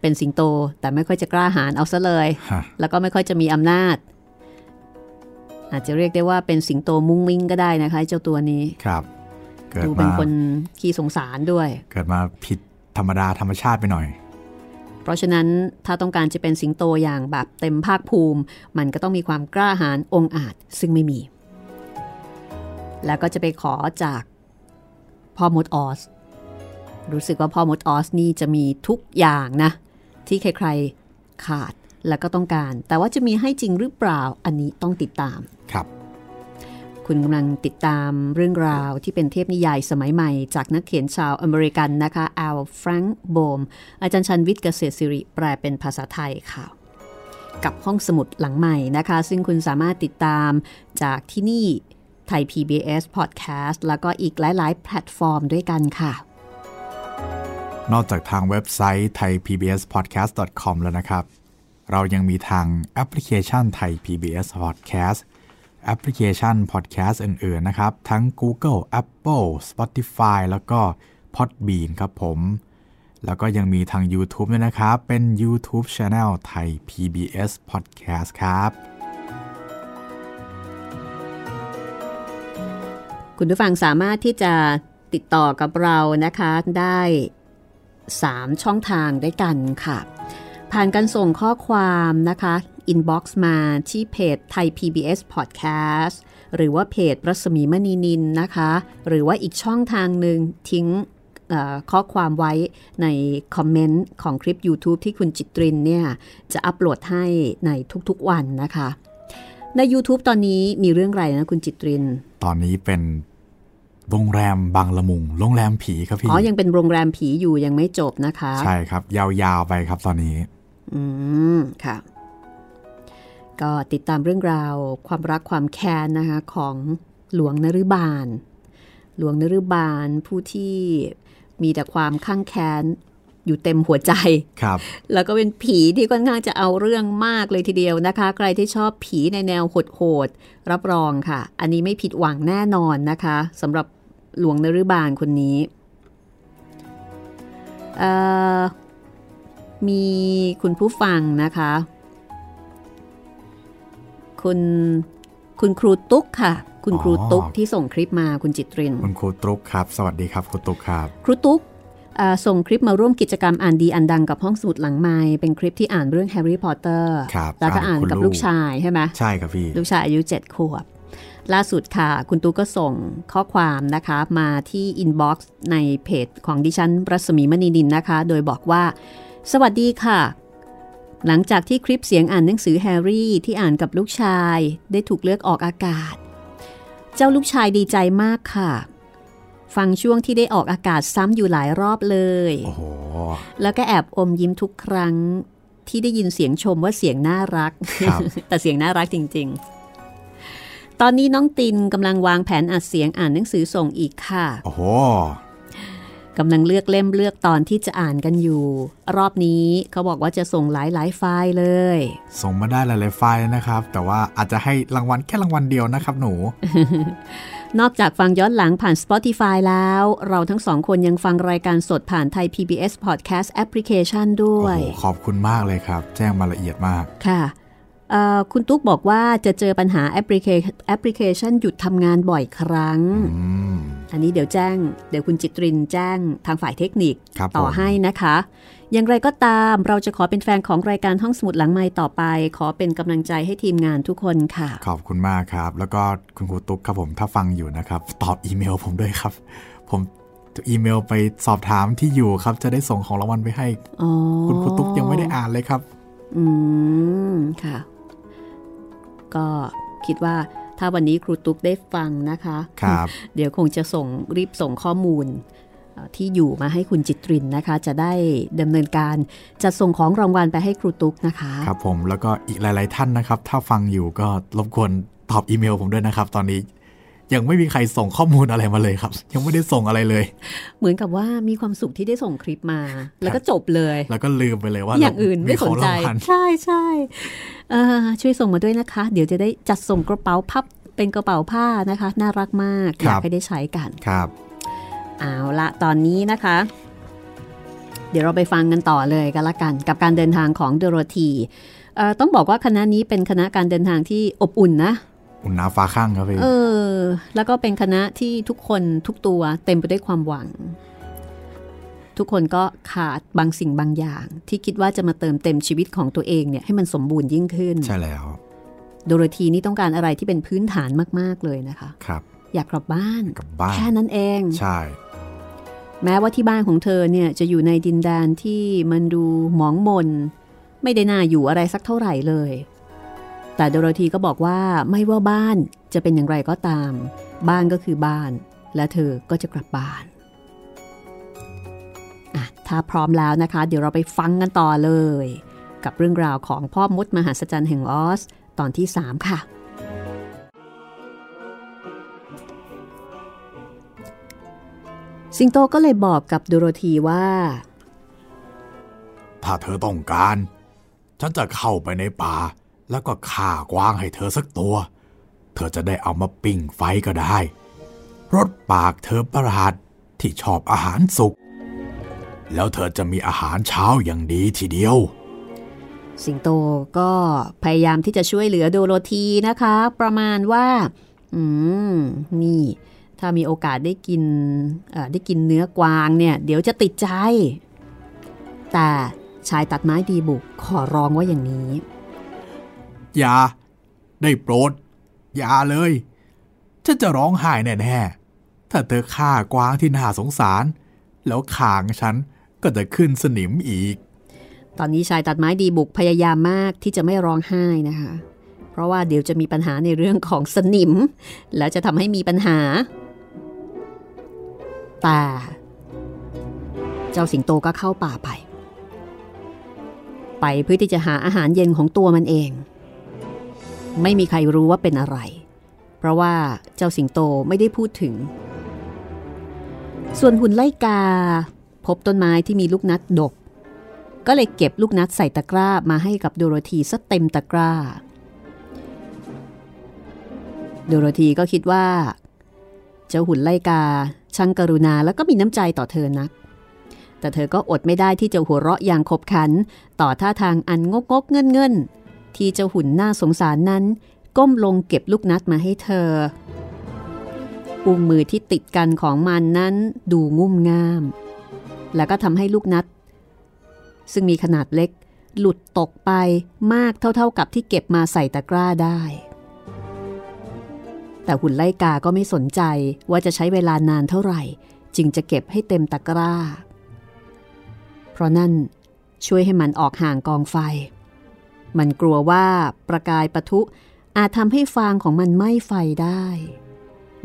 เป็นสิงโตแต่ไม่ค่อยจะกล้าหาญเอาซะเลยฮะแล้วก็ไม่ค่อยจะมีอำนาจ อาจจะเรียกได้ว่าเป็นสิงโตมุ้งมิ้งก็ได้นะคะ เจ้าตัวนี้ครับเกิดดูเป็นมาคนขี้สงสารด้วย เกิดมาผิดธรรมดาธรรมชาติไปหน่อยเพ ราะฉะนั้นถ้าต้องการจะเป็นสิงโตอย่างแบบเต็มภาคภูมิ มันก็ต้องมีความกล้าหาญองอาจซึ่งไม่มี แล้วก็จะไปขอจากพ่อมดออส รู้สึกว่าพ่อมดออสนี่จะมีทุกอย่างนะ ที่ใครๆขาดแล้วก็ต้องการ แต่ว่าจะมีให้จริงหรือเปล่าอันนี้ต้องติดตามครับ คุณกำลังติดตามเรื่องราวที่เป็นเทพนิยายสมัยใหม่ จากนักเขียนชาวอเมริกันนะคะอัลแฟรงค์โบม อาจารย์ชันวิทย์เกษตรศิริแปลเป็นภาษาไทยค่ะ กับห้องสมุดหลังใหม่นะคะ ซึ่งคุณสามารถติดตามจากที่นี่ไทย PBS Podcast แล้วก็อีกหลาย ๆ แพลตฟอร์มด้วยกันค่ะ นอกจากทางเว็บไซต์ thaipbspodcast.com แล้วนะครับ เรายังมีทางแอปพลิเคชันไทย PBS Podcast แอปพลิเคชัน Podcast อื่น ๆ นะครับ ทั้ง Google Apple Spotify แล้วก็ Podbean ครับผม แล้วก็ยังมีทาง YouTube ด้วยนะครับ เป็น YouTube Channel ไทย PBS Podcast ครับ คุณผู้ฟังสามารถที่จะติดต่อกับเรานะคะได้ 3 ช่องทางด้วยกันค่ะ ผ่านการส่งข้อความนะคะ inbox มาที่เพจไทย PBS Podcast หรือว่าเพจรัศมีมณีนิลนะคะ หรือว่าอีกช่องทางหนึ่งทิ้งเอ่อข้อความไว้ในคอมเมนต์ของคลิป YouTube ที่คุณจิตรินเนี่ย จะอัปโหลดให้ในทุกๆวันนะคะ ใน YouTube ตอนนี้มีเรื่องอะไรนะคุณจิตริน ตอนนี้เป็นโรงแรมบางละมุง โรงแรมผีครับพี่ อ๋อ ยังเป็นโรงแรมผีอยู่ยังไม่จบนะคะ ใช่ครับ ยาวๆไปครับตอนนี้ อืม ค่ะ ก็ติดตามเรื่องราวความรักความแค้นนะคะของหลวงนฤบาล หลวงนฤบาลผู้ที่มีแต่ความข้างแค้นอยู่เต็มหัวใจครับ แล้วก็เป็นผีที่ค่อนข้างจะเอาเรื่องมากเลยทีเดียวนะคะ ใครที่ชอบผีในแนวโหดๆรับรองค่ะ อันนี้ไม่ผิดหวังแน่นอนนะคะสำหรับหลวงนฤบาลคนนี้เอ่อมีคุณผู้ฟังนะคะ คุณคุณครูตุ๊กค่ะ คุณครูตุ๊กอ๋อที่ส่งคลิปมาคุณจิตริน คุณครูตุ๊กครับ สวัสดีครับครูตุ๊กครับ ครูตุ๊กอ่าส่งคลิปมาร่วมกิจกรรมอ่านดีอ่านดังกับห้องสมุดหลังไม้เป็นคลิปที่อ่านเรื่องแฮร์รี่พอตเตอร์ครับแล้วก็อ่านอ่านคุณกับลูกลูกชายใช่ไหมใช่ครับพี่ ลูกชายอายุ7ขวบ ล่าสุดค่ะ คุณตุ๊กก็ส่งข้อความนะคะมาที่ inbox ในเพจของดิฉันรัศมีมณีนิลนะคะ โดยบอกว่า สวัสดีค่ะ หลังจากที่คลิปเสียงอ่านหนังสือแฮร์รี่ที่อ่านกับลูกชาย ได้ถูกเลือกออกอากาศ เจ้าลูกชายดีใจมากค่ะ ฟังช่วงที่ได้ออกอากาศซ้ำอยู่หลายรอบเลยโอ้โหแล้วก็แอบอมยิ้มทุกครั้งที่ได้ยินเสียงชมว่าเสียงน่ารักครับแต่เสียงน่ารักจริง ๆ ตอนนี้น้องตินกำลังวางแผนอัดเสียงอ่านหนังสือส่งอีกค่ะ โอ้โห กกำลังเลือกเล่มเลือกตอนที่จะอ่านกันอยู่ รอบนี้เขาบอกว่าจะส่งหลายหลายๆไฟล์เลย ส่งมาได้หลายๆไฟล์นะครับ แต่ว่าอาจจะให้รางวัลแค่รางวัลเดียวนะครับหนู นอกจากฟังย้อนหลังผ่าน Spotify แล้ว เราทั้งสองคนยังฟังรายการสดผ่านไทย PBS Podcast Application ด้วโอ้ยโหขอบคุณมากเลยครับ แจ้งมาละเอียดมาก ค่ะเอ่อคุณตุ๊กบอกว่าจะเจอปัญหาแอปพลิเคแอปพลิเคชันหยุดทำงานบ่อยครั้ง อืมอันนี้เดี๋ยวแจ้ง เดี๋ยวคุณจิตรินแจ้งทางฝ่ายเทคนิคครับต่อผมให้นะคะ อย่างไรก็ตามเราจะขอเป็นแฟนของรายการห้องสมุดหลังไม้ต่อไป ขอเป็นกำลังใจให้ทีมงานทุกคนค่ะ ขอบคุณมากครับ แล้วก็คุณครูตุ๊กครับผมถ้าฟังอยู่นะครับ ตอบอีเมลผมด้วยครับ ผมอีเมลไปสอบถามที่อยู่ครับ จะได้ส่งของรางวัลไปให้อ๋อคุณครูตุ๊กยังไม่ได้อ่านเลยครับ อืมค่ะ ก็คิดว่า ถ้าวันนี้ครูตุ๊กได้ฟังนะคะครับเดี๋ยวคงจะส่งรีบส่งข้อมูลเอ่อที่อยู่มาให้คุณจิตรินนะคะ จะได้ดำเนินการจัดส่งของรางวัลไปให้ครูตุ๊กนะคะ ครับผมแล้วก็อีกหลาย ๆ ท่านนะครับ ถ้าฟังอยู่ก็รบกวนตอบอีเมลผมด้วยนะครับ ตอนนี้ ยังไม่มีใครส่งข้อมูลอะไรมาเลยครับ ยังไม่ได้ส่งอะไรเลย เหมือนกับว่ามีความสุขที่ได้ส่งคลิปมา แล้วก็จบเลย แล้วก็ลืมไปเลยว่าอย่างอื่นไม่สนใจของรางวัลใช่ใช่เอ่อช่วยส่งมาด้วยนะคะ เดี๋ยวจะได้จัดส่งกระเป๋าพับเป็นกระเป๋าผ้านะคะ น่ารักมากอยากให้ได้ใช้กันครับเอาละตอนนี้นะคะ เดี๋ยวเราไปฟังกันต่อเลยกันละกัน กับการเดินทางของโดโรธีเอ่อต้องบอกว่าคณะนี้เป็นคณะการเดินทางที่อบอุ่นนะ อุ่นหนาฟ้าข้างครับพี่เออ แล้วก็เป็นคณะที่ทุกคนทุกตัวเต็มไปด้วยความหวัง ทุกคนก็ขาดบางสิ่งบางอย่าง ที่คิดว่าจะมาเติมเต็มชีวิตของตัวเองเนี่ยให้มันสมบูรณ์ยิ่งขึ้น ใช่แล้ว โดโรธีนี่ต้องการอะไรที่เป็นพื้นฐานมาก ๆ เลยนะคะ ครับ อยากกลับบ้านกลับบ้าน แค่นั้นเอง ใช่ แม้ว่าที่บ้านของเธอเนี่ยจะอยู่ในดินแดนที่มันดูหมองมน ไม่ได้น่าอยู่อะไรสักเท่าไหร่เลย แต่โดโรธีก็บอกว่าไม่ว่าบ้านจะเป็นอย่างไรก็ตาม บ้านก็คือบ้าน และเธอก็จะกลับบ้านอะถ้าพร้อมแล้วนะคะ เดี๋ยวเราไปฟังกันต่อเลย กับเรื่องราวของพ่อมดมหัศจรรย์แห่งออส ตอนที่ 3 ค่ะ สิงโตก็เลยบอกกับโดโรธีว่า ถ้าเธอต้องการ ฉันจะเข้าไปในป่า แล้วก็ฆ่ากวางให้เธอสักตัว เธอจะได้เอามาปิ้งไฟก็ได้ รสปากเธอประหลาดที่ชอบอาหารสุก แล้วเธอจะมีอาหารเช้าอย่างดีทีเดียว สิงโตก็พยายามที่จะช่วยเหลือโดโรธีนะคะ ประมาณว่า อืม นี่ ถ้ามีโอกาสได้กินอ่อได้กินเนื้อกวางเนี่ย เดี๋ยวจะติดใจ แต่ชายตัดไม้ดีบุกขอร้องว่าอย่างนี้ อย่า ได้โปรด อย่าเลย ฉันจะร้องไห้แน่ๆ ถ้าเธอฆ่ากวางที่น่าสงสาร แล้วขางฉันก็จะขึ้นสนิมอีก ตอนนี้ชายตัดไม้ดีบุกพยายามมากที่จะไม่ร้องไห้นะคะ เพราะว่าเดี๋ยวจะมีปัญหาในเรื่องของสนิม แล้วจะทำให้มีปัญหา แต่เจ้าสิงโตก็เข้าป่าไป ไปเพื่อที่จะหาอาหารเย็นของตัวมันเอง ไม่มีใครรู้ว่าเป็นอะไร เพราะว่าเจ้าสิงโตไม่ได้พูดถึง ส่วนหุ่นไล่กา พบต้นไม้ที่มีลูกนัดดก ก็เลยเก็บลูกนัดใส่ตะกร้ามาให้กับโดโรธีซะเต็มตะกร้า โดโรธีก็คิดว่า เจ้าหุ่นไล่กาช่างกรุณาแล้วก็มีน้ำใจต่อเธอนัก แต่เธอก็อดไม่ได้ที่จะหัวเราะอย่างขบขัน ต่อท่าทางอันงกงกเงินเงิน ที่เจ้าหุ่นน่าสงสารนั้น ก้มลงเก็บลูกนัดมาให้เธอ อุ้งมือที่ติดกันของมันนั้นดูงุ่มง่าม แล้วก็ทำให้ลูกนัด ซึ่งมีขนาดเล็ก หลุดตกไปมากเท่าๆกับที่เก็บมาใส่ตะกร้าได้ แต่หุ่นไล่กาก็ไม่สนใจว่าจะใช้เวลานานเท่าไหร่ จึงจะเก็บให้เต็มตะกร้า เพราะนั่นช่วยให้มันออกห่างกองไฟ มันกลัวว่าประกายปะทุอาจทำให้ฟางของมันไหม้ไฟได้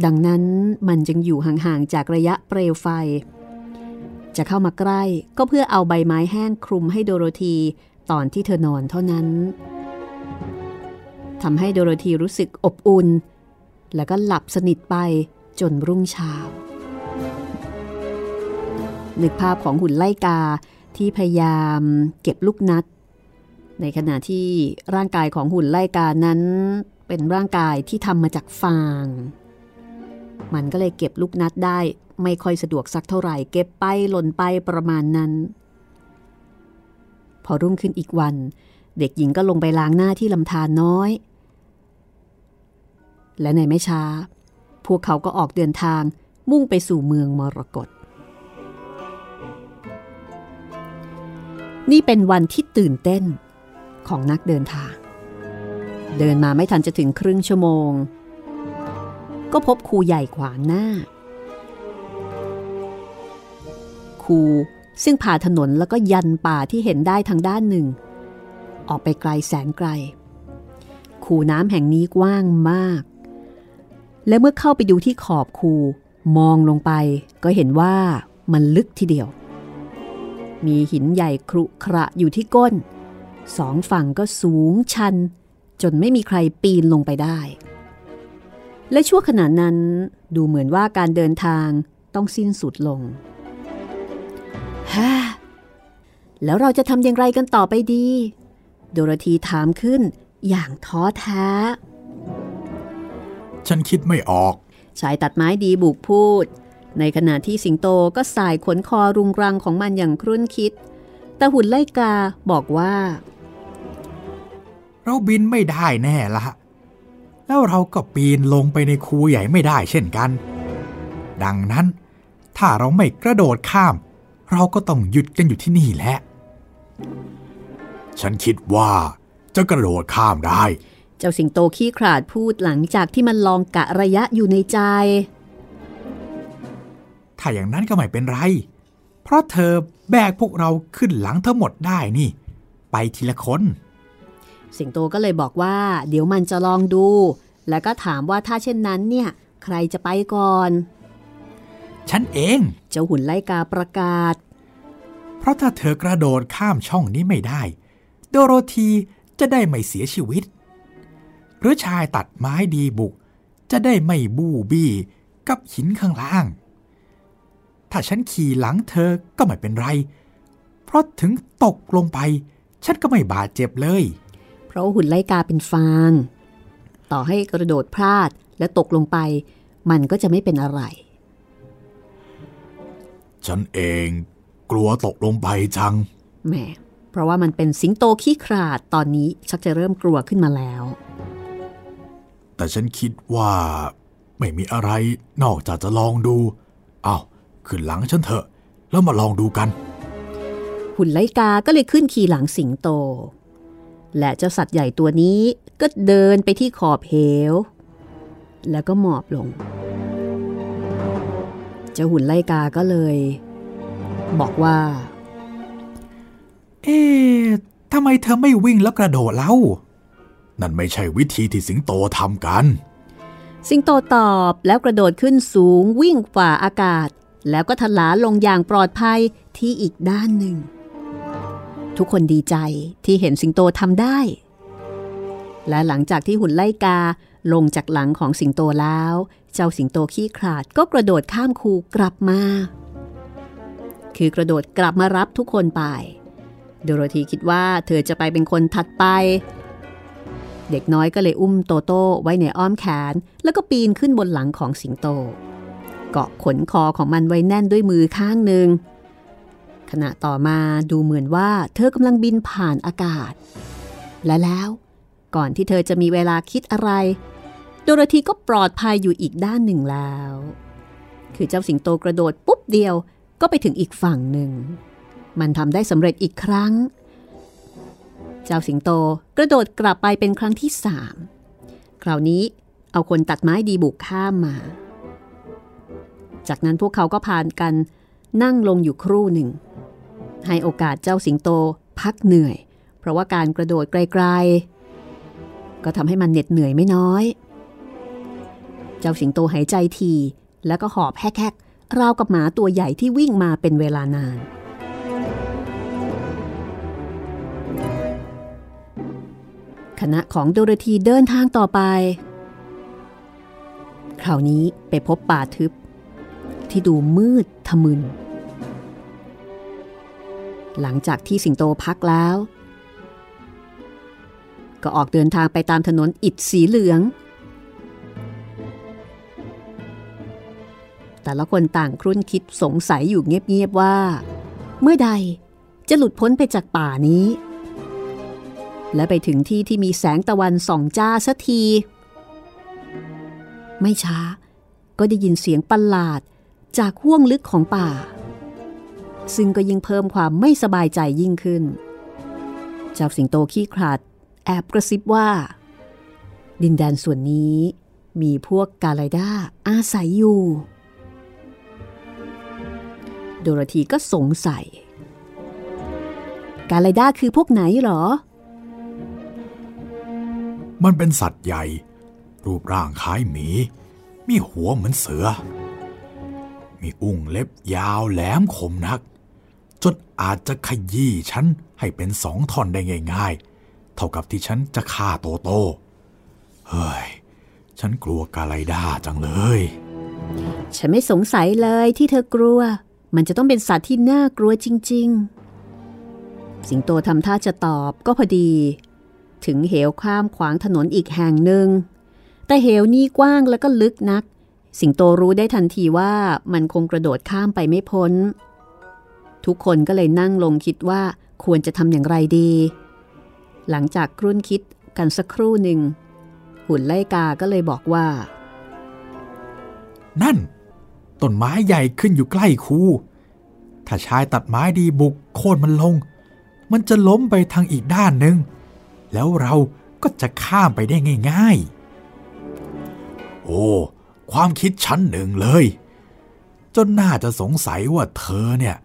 ดังนั้นมันจึงอยู่ห่างๆจากระยะเปลวไฟ จะเข้ามาใกล้ก็เพื่อเอาใบไม้แห้งคลุมให้โดโรธีตอนที่เธอนอนเท่านั้นทำให้โดโรธีรู้สึกอบอุ่น แล้วก็หลับสนิทไปจนรุ่งเช้านึกภาพของหุ่นไล่กาที่พยายามเก็บลูกนัด ในขณะที่ร่างกายของหุ่นไล่กานั้น เป็นร่างกายที่ทำมาจากฟาง มันก็เลยเก็บลูกนัดได้ไม่ค่อยสะดวกสักเท่าไหร่เก็บไปหล่นไปประมาณนั้น พอรุ่งขึ้นอีกวัน เด็กหญิงก็ลงไปล้างหน้าที่ลำธารน้อย และในไม่ช้า พวกเขาก็ออกเดินทางมุ่งไปสู่เมืองมรกตนี่เป็นวันที่ตื่นเต้น ของนักเดินทาง เดินมาไม่ทันจะถึงครึ่งชั่วโมง ก็พบครูใหญ่ขวางหน้าครูซึ่งผ่าถนนแล้วก็ยันป่าที่เห็นได้ทางด้านหนึ่ง ออกไปไกลแสนไกล คูน้ำแห่งนี้กว้างมาก และเมื่อเข้าไปดูที่ขอบคูมองลงไปก็เห็นว่ามันลึกทีเดียว มีหินใหญ่ครุขระอยู่ที่ก้น สองฝั่งก็สูงชัน จนไม่มีใครปีนลงไปได้ และชั่วขณะนั้นดูเหมือนว่าการเดินทางต้องสิ้นสุดลงฮ่าแล้วเราจะทำอย่างไรกันต่อไปดี โดโรธีถามขึ้นอย่างท้อแท้ ฉันคิดไม่ออก ชายตัดไม้ดีบุกพูด ในขณะที่สิงโตก็สายขนคอรุงรังของมันอย่างครุ่นคิด แต่หุ่นไล่กาบอกว่า เราบินไม่ได้แน่ละ แล้วเราก็ปีนลงไปในคูใหญ่ไม่ได้เช่นกัน ดังนั้น ถ้าเราไม่กระโดดข้าม เราก็ต้องหยุดกันอยู่ที่นี่แหละ ฉันคิดว่าจะกระโดดข้ามได้ เจ้าสิงโตขี้ขลาดพูดหลังจากที่มันลองกะระยะอยู่ในใจ ถ้าอย่างนั้นก็ไม่เป็นไร เพราะเธอแบกพวกเราขึ้นหลังทั้งหมดได้นี่ ไปทีละคน สิงโตก็เลยบอกว่า เดี๋ยวมันจะลองดู แล้วก็ถามว่าถ้าเช่นนั้นเนี่ยใครจะไปก่อน ฉันเอง เจ้าหุ่นไล่กาประกาศ เพราะถ้าเธอกระโดดข้ามช่องนี้ไม่ได้ โดโรธีจะได้ไม่เสียชีวิต หรือชายตัดไม้ดีบุก จะได้ไม่บู้บี้กับหินข้างล่าง ถ้าฉันขี่หลังเธอก็ไม่เป็นไร เพราะถึงตกลงไป ฉันก็ไม่บาดเจ็บเลยเพ ราะหุ่นไล่กาเป็นฟาง ต่อให้กระโดดพลาดและตกลงไป มันก็จะไม่เป็นอะไร ฉันเองกลัวตกลงไปจังแหมเพราะว่ามันเป็นสิงโตขี้ขลาดตอนนี้ชักจะเริ่มกลัวขึ้นมาแล้ว แต่ฉันคิดว่าไม่มีอะไรนอกจากจะลองดูเอาขึ้นหลังฉันเถอะ แล้วมาลองดูกัน หุ่นไลกาก็เลยขึ้นขี่หลังสิงโต และเจ้าสัตว์ใหญ่ตัวนี้ก็เดินไปที่ขอบเหว แล้วก็หมอบลง เจ้าหุ่นไลกาก็เลย บอกว่า เอ๊ะทำไมเธอไม่วิ่งแล้วกระโดดเล่า นั่นไม่ใช่วิธีที่สิงโตทำกัน สิงโตตอบแล้วกระโดดขึ้นสูงวิ่งฝ่าอากาศ แล้วก็ทลาลงอย่างปลอดภัยที่อีกด้านหนึ่ง ทุกคนดีใจที่เห็นสิงโตทำได้ และหลังจากที่หุ่นไล่กาลงจากหลังของสิงโตแล้ว เจ้าสิงโตขี้ขลาดก็กระโดดข้ามคูกลับมา คือกระโดดกลับมารับทุกคนไป โดโรธีคิดว่าเธอจะไปเป็นคนถัดไป เด็กน้อยก็เลยอุ้มโตโต้ไว้ในอ้อมแขน แล้วก็ปีนขึ้นบนหลังของสิงโต เกาะขนคอของมันไว้แน่นด้วยมือข้างหนึ่ง ณะต่อมาดูเหมือนว่าเธอกำลังบินผ่านอากาศ และแล้วก่อนที่เธอจะมีเวลาคิดอะไร โดโรธีก็ปลอดภัยอยู่อีกด้านหนึ่งแล้ว คือเจ้าสิงโตกระโดดปุ๊บเดียวก็ไปถึงอีกฝั่งหนึ่ง มันทำได้สำเร็จอีกครั้ง เจ้าสิงโตกระโดดกลับไปเป็นครั้งที่สามคราวนี้เอาคนตัดไม้ดีบุกข้ามมา จากนั้นพวกเขาก็พานกันนั่งลงอยู่ครู่หนึ่ง ให้โอกาสเจ้าสิงโตพักเหนื่อย เพราะว่าการกระโดดไกลๆ ก็ทำให้มันเหน็ดเหนื่อยไม่น้อย เจ้าสิงโตหายใจทีแล้วก็หอบแฮกๆราวกับหมาตัวใหญ่ที่วิ่งมาเป็นเวลานาน คณะของโดโรธีเดินทางต่อไป คราวนี้ไปพบป่าทึบ ที่ดูมืดทะมึน หลังจากที่สิงโตพักแล้ว ก็ออกเดินทางไปตามถนนอิฐสีเหลือง แต่ละคนต่างครุ่นคิดสงสัยอยู่เงียบๆว่า เมื่อใดจะหลุดพ้นไปจากป่านี้ และไปถึงที่ที่มีแสงตะวันส่องจ้าสักที ไม่ช้าก็ได้ยินเสียงประหลาดจากห้วงลึกของป่า ซึ่งก็ยิ่งเพิ่มความไม่สบายใจยิ่งขึ้น เจ้าสิงโตขี้ขลาดแอบกระซิบว่า ดินแดนส่วนนี้มีพวกกาไลดาอาศัยอยู่ โดโรธีก็สงสัย กาไลดาคือพวกไหนหรอ มันเป็นสัตว์ใหญ่ รูปร่างคล้ายหมี มีหัวเหมือนเสือ มีอุ้งเล็บยาวแหลมคมนัก จนอาจจะขยี้ฉันให้เป็นสองท่อนได้ง่าย ๆ เท่ากับที่ฉันจะฆ่าโตโตเฮ้ย ฉันกลัวกาไลด้าจังเลย ฉันไม่สงสัยเลยที่เธอกลัว มันจะต้องเป็นสัตว์ที่น่ากลัวจริง ๆ สิงโตทำท่าจะตอบก็พอดี ถึงเหวข้ามขวางถนนอีกแห่งหนึ่ง แต่เหวนี้กว้างแล้วก็ลึกนัก สิงโตรู้ได้ทันทีว่ามันคงกระโดดข้ามไปไม่พ้น ทุกคนก็เลยนั่งลงคิดว่าควรจะทำอย่างไรดี หลังจากครุ่นคิดกันสักครู่หนึ่ง หุ่นไล่กาก็เลยบอกว่า นั่น ต้นไม้ใหญ่ขึ้นอยู่ใกล้คูถ้าชายตัดไม้ดีบุกโค่นมันลง มันจะล้มไปทางอีกด้านหนึ่ง แล้วเราก็จะข้ามไปได้ง่าย ๆ โอ้ ความคิดชั้นหนึ่งเลย จนน่าจะสงสัยว่าเธอเนี่ย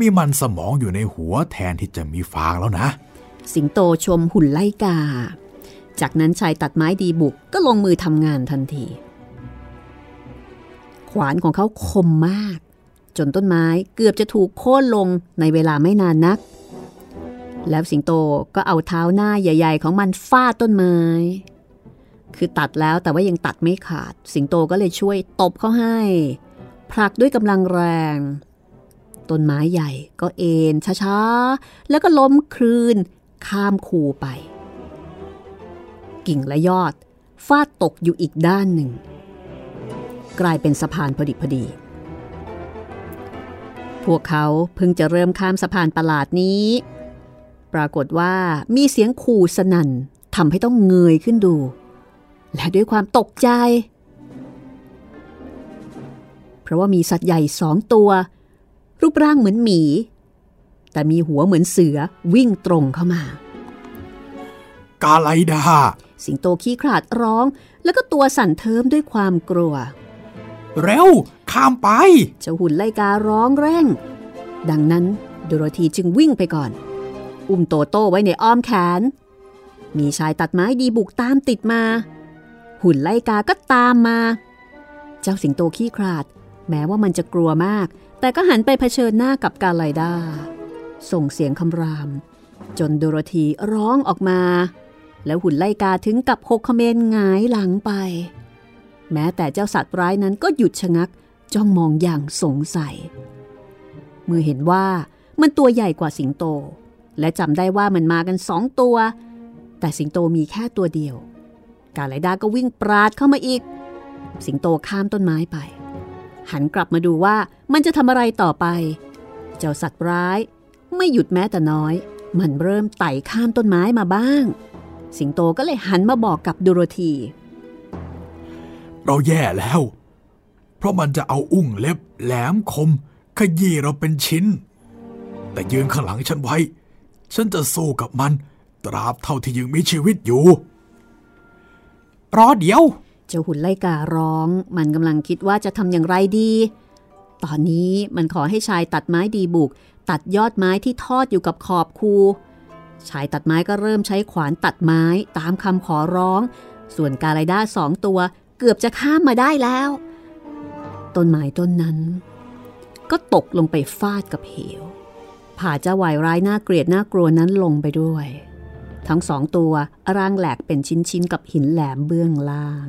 มีมันสมองอยู่ในหัวแทนที่จะมีฟางแล้วนะ สิงโตชมหุ่นไล่กา จากนั้นชายตัดไม้ดีบุกก็ลงมือทำงานทันที ขวานของเขาคมมาก จนต้นไม้เกือบจะถูกโค่นลงในเวลาไม่นานนัก แล้วสิงโตก็เอาเท้าหน้าใหญ่ ๆ ของมันฟาดต้นไม้คือตัดแล้วแต่ว่ายังตัดไม่ขาด สิงโตก็เลยช่วยตบเขาให้ผลักด้วยกำลังแรง ต้นไม้ใหญ่ก็เอ็นช้าๆ แล้วก็ล้มคลืน ข้ามคูไป กิ่งและยอด ฟาดตกอยู่อีกด้านหนึ่ง กลายเป็นสะพานพอดิบพอดี พวกเขาเพิ่งจะเริ่มข้ามสะพานประหลาดนี้ ปรากฏว่ามีเสียงขู่สนั่นทำให้ต้องเงยขึ้นดู และด้วยความตกใจ เพราะว่ามีสัตว์ใหญ่สองตัว รูปร่างเหมือนหมี แต่มีหัวเหมือนเสือวิ่งตรงเข้ามา กาไลดา สิงโตขี้ขลาดร้อง แล้วก็ตัวสั่นเทิมด้วยความกลัว เร็ว ข้ามไป เจ้าหุ่นไล่การ้องแร่ง ดังนั้นโดโรธีจึงวิ่งไปก่อน อุ้มโตโต้ไว้ในอ้อมแขน มีชายตัดไม้ดีบุกตามติดมา หุ่นไล่กาก็ตามมา เจ้าสิงโตขี้ขลาด แม้ว่ามันจะกลัวมาก แต่ก็หันไปเผชิญหน้ากับกาไลดา ส่งเสียงคำราม จนโดโรธีร้องออกมา แล้วหุ่นไล่กาถึงกับหกเมรหงายหลังไป แม้แต่เจ้าสัตว์ร้ายนั้นก็หยุดชะงักจ้องมองอย่างสงสัย เมื่อเห็นว่ามันตัวใหญ่กว่าสิงโต และจำได้ว่ามันมากันสองตัว แต่สิงโตมีแค่ตัวเดียว กาไลดาก็วิ่งปราดเข้ามาอีก สิงโตข้ามต้นไม้ไป หันกลับมาดูว่ามันจะทำอะไรต่อไป เจ้าสัตว์ร้าย ไม่หยุดแม้แต่น้อย มันเริ่มไต่ข้ามต้นไม้มาบ้าง สิงโตก็เลยหันมาบอกกับดูโรธี เราแย่แล้ว เพราะมันจะเอาอุ้งเล็บแหลมคม ขยี้เราเป็นชิ้น แต่ยืนข้างหลังฉันไว้ ฉันจะสู้กับมัน ตราบเท่าที่ยังมีชีวิตอยู่ รอเดี๋ยว เจ้าหุ่นไล่การ้อง มันกำลังคิดว่าจะทำอย่างไรดี ตอนนี้มันขอให้ชายตัดไม้ดีบุก ตัดยอดไม้ที่ทอดอยู่กับขอบคู ชายตัดไม้ก็เริ่มใช้ขวานตัดไม้ตามคำขอร้อง ส่วนกาไลด้าสองตัวเกือบจะข้ามมาได้แล้ว ต้นไม้ต้นนั้น ก็ตกลงไปฟาดกับเหวผ่าเจ้าวายร้ายน่าเกลียดน่ากลัวนั้นลงไปด้วย ทั้งสองตัวร่างแหลกเป็นชิ้นๆ กับหินแหลมเบื้องล่าง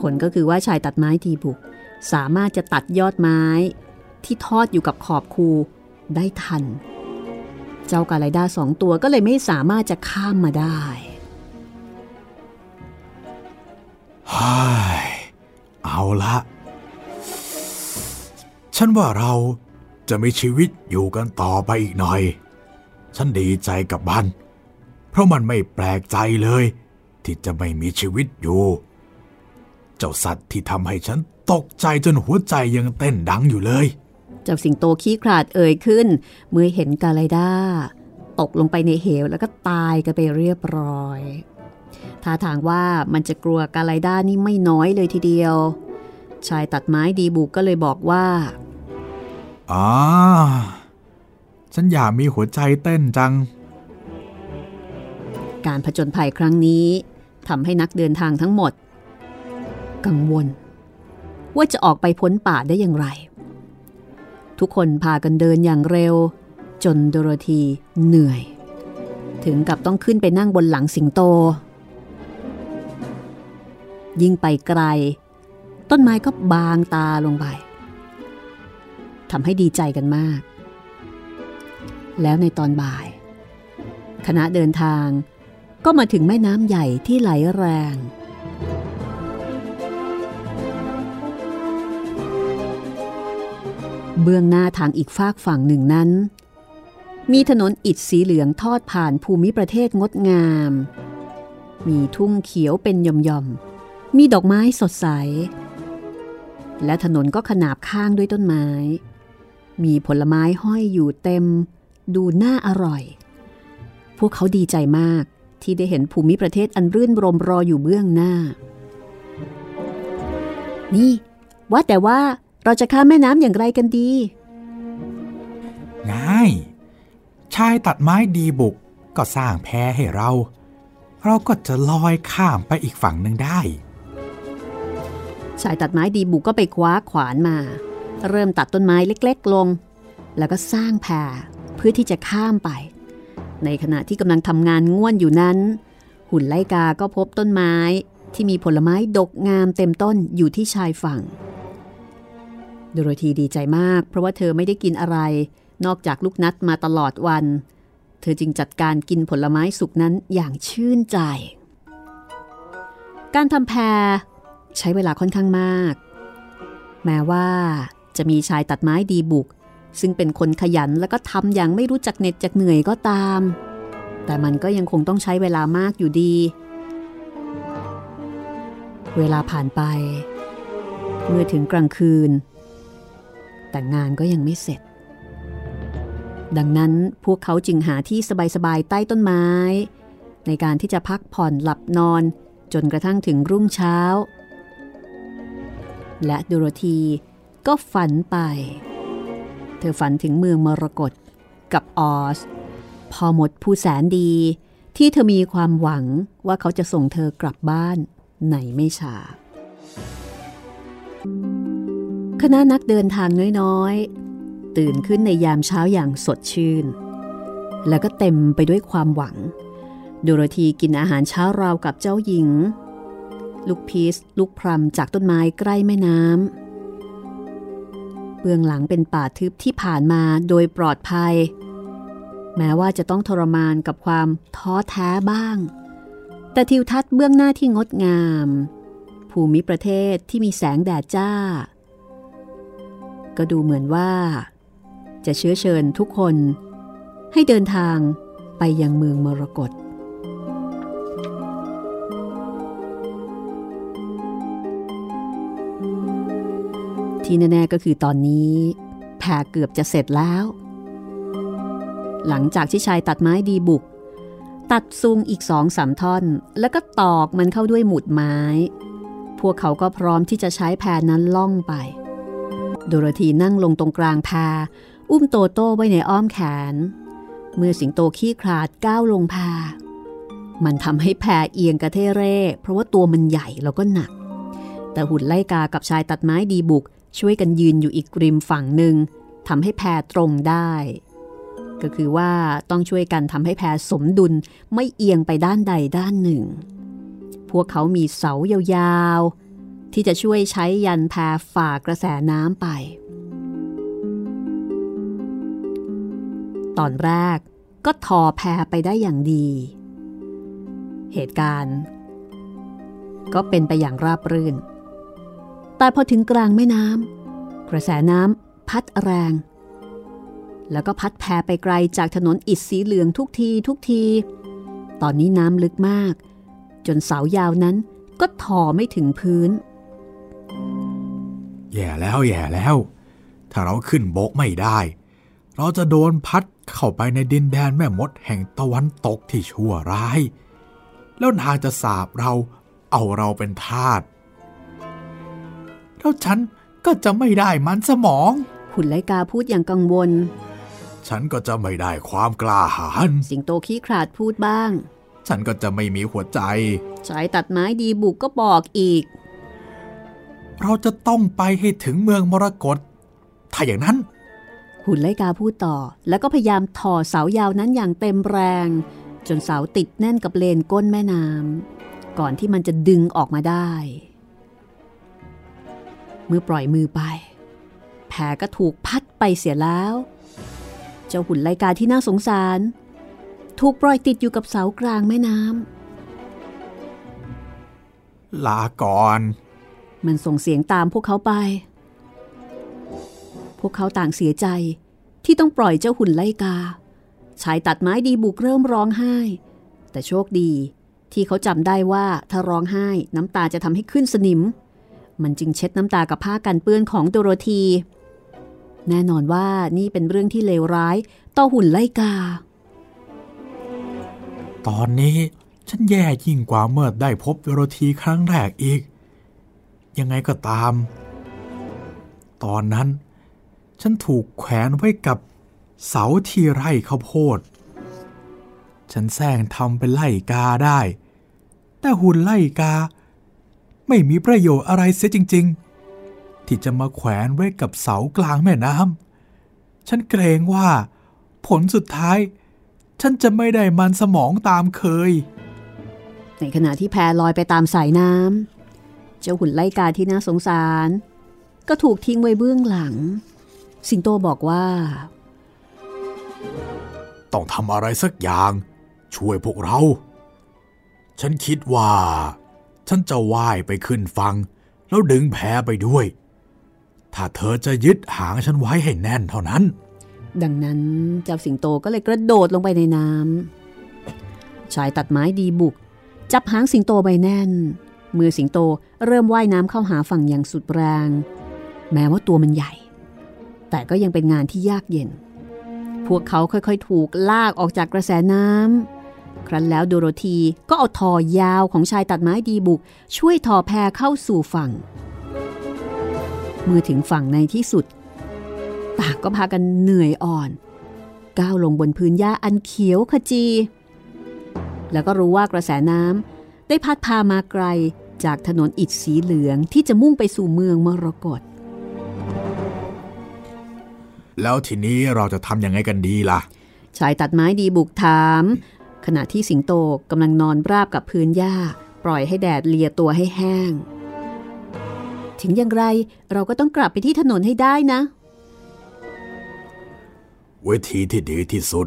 ผลก็คือว่าชายตัดไม้ทีบุก สามารถจะตัดยอดไม้ที่ทอดอยู่กับขอบคูได้ทัน เจ้ากาไลด้าสองตัวก็เลยไม่สามารถจะข้ามมาได้ฮ่ายเอาละ ฉันว่าเราจะมีชีวิตอยู่กันต่อไปอีกหน่อย ฉันดีใจกับมัน เพราะมันไม่แปลกใจเลย ที่จะไม่มีชีวิตอยู่ เจ้าสัตว์ที่ทำให้ฉันตกใจจนหัวใจยังเต้นดังอยู่เลย เจ้าสิงโตขี้ขลาดเอ่ยขึ้น เมื่อเห็นกาไลด้า ตกลงไปในเหวแล้วก็ตายกันไปเรียบร้อยท่าทางว่ามันจะกลัวกาไลด้านี่ไม่น้อยเลยทีเดียว ชายตัดไม้ดีบุกก็เลยบอกว่าอ่าฉันอยากมีหัวใจเต้นจัง การผจญภัยครั้งนี้ทำให้นักเดินทางทั้งหมด กังวล ว่าจะออกไปพ้นป่าได้อย่างไร ทุกคนพากันเดินอย่างเร็ว จนโดโรธีเหนื่อย ถึงกับต้องขึ้นไปนั่งบนหลังสิงโต ยิ่งไปไกล ต้นไม้ก็บางตาลงไปทำให้ดีใจกันมาก แล้วในตอนบ่าย คณะเดินทางก็มาถึงแม่น้ำใหญ่ที่ไหลแรง เบื้องหน้าทางอีกฝากฝั่งหนึ่งนั้น มีถนนอิฐสีเหลืองทอดผ่านภูมิประเทศงดงาม มีทุ่งเขียวเป็นย่อมๆ มีดอกไม้สดใส และถนนก็ขนาบข้างด้วยต้นไม้ มีผลไม้ห้อยอยู่เต็ม ดูน่าอร่อย พวกเขาดีใจมากที่ได้เห็นภูมิประเทศอันรื่นรมรออยู่เบื้องหน้า นี่ ว่าแต่ว่า เราจะข้ามแม่น้ำอย่างไรกันดี ง่าย ชายตัดไม้ดีบุกก็สร้างแพให้เรา เราก็จะลอยข้ามไปอีกฝั่งหนึ่งได้ ชายตัดไม้ดีบุกก็ไปคว้าขวานมา เริ่มตัดต้นไม้เล็ก ๆ ลง แล้วก็สร้างแพเพื่อที่จะข้ามไป ในขณะที่กำลังทำงานง่วนอยู่นั้น หุ่นไลกาก็พบต้นไม้ที่มีผลไม้ดกงามเต็มต้นอยู่ที่ชายฝั่ง โดโรธีดีใจมาก เพราะว่าเธอไม่ได้กินอะไร นอกจากลูกนัดมาตลอดวัน เธอจึงจัดการกินผลไม้สุกนั้นอย่างชื่นใจ การทำแพรใช้เวลาค่อนข้างมาก แม้ว่าจะมีชายตัดไม้ดีบุก ซึ่งเป็นคนขยันแล้วก็ทำอย่างไม่รู้จักเหน็ดจักเหนื่อยก็ตาม แต่มันก็ยังคงต้องใช้เวลามากอยู่ดี เวลาผ่านไป เมื่อถึงกลางคืน แต่งานก็ยังไม่เสร็จ ดังนั้นพวกเขาจึงหาที่สบายๆใต้ต้นไม้ ในการที่จะพักผ่อนหลับนอนจนกระทั่งถึงรุ่งเช้า และดูโรธีก็ฝันไป เธอฝันถึงเมืองมรกตกับออส พอหมดผู้แสนดีที่เธอมีความหวังว่าเขาจะส่งเธอกลับบ้านในไม่ช้า คณะนักเดินทางน้อยๆ ตื่นขึ้นในยามเช้าอย่างสดชื่น แล้วก็เต็มไปด้วยความหวัง โดโรธีกินอาหารเช้าราวกับเจ้าหญิง ลูกพีชลูกพรำจากต้นไม้ใกล้แม่น้ำเบื้องหลังเป็นป่าทึบที่ผ่านมาโดยปลอดภัย แม้ว่าจะต้องทรมานกับความท้อแท้บ้าง แต่ทิวทัศน์เบื้องหน้าที่งดงาม ภูมิประเทศที่มีแสงแดดจ้า ก็ดูเหมือนว่า จะเชื้อเชิญทุกคน ให้เดินทางไปยังเมืองมรกตที่แน่ๆก็คือตอนนี้แผ่เกือบจะเสร็จแล้ว หลังจากที่ชายตัดไม้ดีบุก ตัดซุงอีกสองสามท่อน แล้วก็ตอกมันเข้าด้วยหมุดไม้ พวกเขาก็พร้อมที่จะใช้แพรนั้นล่องไป โดโรธีนั่งลงตรงกลางแพอุ้มโตโต้ไว้ในอ้อมแขน เมื่อสิงโตขี้คลาดก้าวลงแพมันทำให้แพเอียงกระเทเร่ เพราะว่าตัวมันใหญ่แล้วก็หนัก แต่หุ่นไล่กากับชายตัดไม้ดีบุก ช่วยกันยืนอยู่อีกริมฝั่งหนึ่งทำให้แพตรงได้ ก็คือว่าต้องช่วยกันทำให้แพสมดุลไม่เอียงไปด้านใดด้านหนึ่ง พวกเขามีเสายาวๆ ที่จะช่วยใช้ยันแพฝ่ากระแสน้ำไป ตอนแรกก็ทอแพไปได้อย่างดี เหตุการณ์ ก็เป็นไปอย่างราบรื่น แต่พอถึงกลางแม่น้ำกระแสน้ำพัดแรง แล้วก็พัดแพไปไกลจากถนนอิฐสีเหลืองทุกทีทุกที ตอนนี้น้ำลึกมาก จนเสายาวนั้นก็ทอไม่ถึงพื้น แย่แล้วแย่แล้ว ถ้าเราขึ้นบกไม่ได้ เราจะโดนพัดเข้าไปในดินแดนแม่มดแห่งตะวันตกที่ชั่วร้าย แล้วนางจะสาบเราเอาเราเป็นทาสแล้วฉันก็จะไม่ได้มันสมอง หุ่นไลกาพูดอย่างกังวล ฉันก็จะไม่ได้ความกล้าหาญสิงโตขี้ขลาดพูดบ้าง ฉันก็จะไม่มีหัวใจ สายตัดไม้ดีบุกก็บอกอีก เราจะต้องไปให้ถึงเมืองมรกตถ้าอย่างนั้น หุ่นไลกาพูดต่อ แล้วก็พยายามถอเสายาวนั้นอย่างเต็มแรง จนเสาติดแน่นกับเลนก้นแม่น้ำก่อนที่มันจะดึงออกมาได้ เมื่อปล่อยมือไป แผลก็ถูกพัดไปเสียแล้ว เจ้าหุ่นไลกาที่น่าสงสาร ถูกปล่อยติดอยู่กับเสากลางแม่น้ลาก่อนำ มันส่งเสียงตามพวกเขาไป พวกเขาต่างเสียใจที่ต้องปล่อยเจ้าหุ่นไลกา ชายตัดไม้ดีบุกเริ่มร้องไห้ แต่โชคดีที่เขาจำได้ว่าถ้าร้องไห้น้ำตาจะทำให้ขึ้นสนิม มันจึงเช็ดน้ำตากับผ้ากันเปื้อนของโดโรธี แน่นอนว่านี่เป็นเรื่องที่เลวร้ายต่อหุ่นไลกา ตอนนี้ฉันแย่ยิ่งกว่าเมื่อได้พบโรธีครั้งแรกอีก ยังไงก็ตาม ตอนนั้น ฉันถูกแขวนไว้กับเสาที่ไร่ข้าวโพด ฉันแซงทำเป็นไล่กาได้ แต่หุ่นไล่กา ไม่มีประโยชน์อะไรเสียจริง ๆ ที่จะมาแขวนไว้กับเสากลางแม่น้ำฉันเกรงว่า ผลสุดท้าย ฉันจะไม่ได้มันสมองตามเคย ในขณะที่แพลอยไปตามสายน้ำ เจ้าหุ่นไล่กาที่น่าสงสาร ก็ถูกทิ้งไว้เบื้องหลัง สิงโตบอกว่า ต้องทำอะไรสักอย่าง ช่วยพวกเรา ฉันคิดว่า ฉันจะว่ายไปขึ้นฟัง แล้วดึงแพไปด้วย ถ้าเธอจะยึดหางฉันไว้ให้แน่นเท่านั้น ดังนั้นเจ้าสิงโตก็เลยกระโดดลงไปในน้ำชายตัดไม้ดีบุก จับหางสิงโตไว้แน่น มือสิงโตเริ่มว่ายน้ำเข้าหาฝั่งอย่างสุดแรง แม้ว่าตัวมันใหญ่ แต่ก็ยังเป็นงานที่ยากเย็น พวกเขาค่อยๆ ถูกลากออกจากกระแสน้ำครั้นแล้วโดโรธีก็เอาทอยาวของชายตัดไม้ดีบุก ช่วยทอแพเข้าสู่ฝั่ง เมื่อถึงฝั่งในที่สุด ต่างก็พากันเหนื่อยอ่อน ก้าวลงบนพื้นหญ้าอันเขียวขจี แล้วก็รู้ว่ากระแสน้ำได้พัดพามาไกล จากถนนอิฐสีเหลืองที่จะมุ่งไปสู่เมืองมรกตแล้วทีนี้เราจะทำยังไงกันดีล่ะ ชายตัดไม้ดีบุกถาม ขณะที่สิงโตกำลังนอนราบกับพื้นหญ้า ปล่อยให้แดดเลียตัวให้แห้ง ถึงอย่างไรเราก็ต้องกลับไปที่ถนนให้ได้นะ วิธีที่ดีที่สุด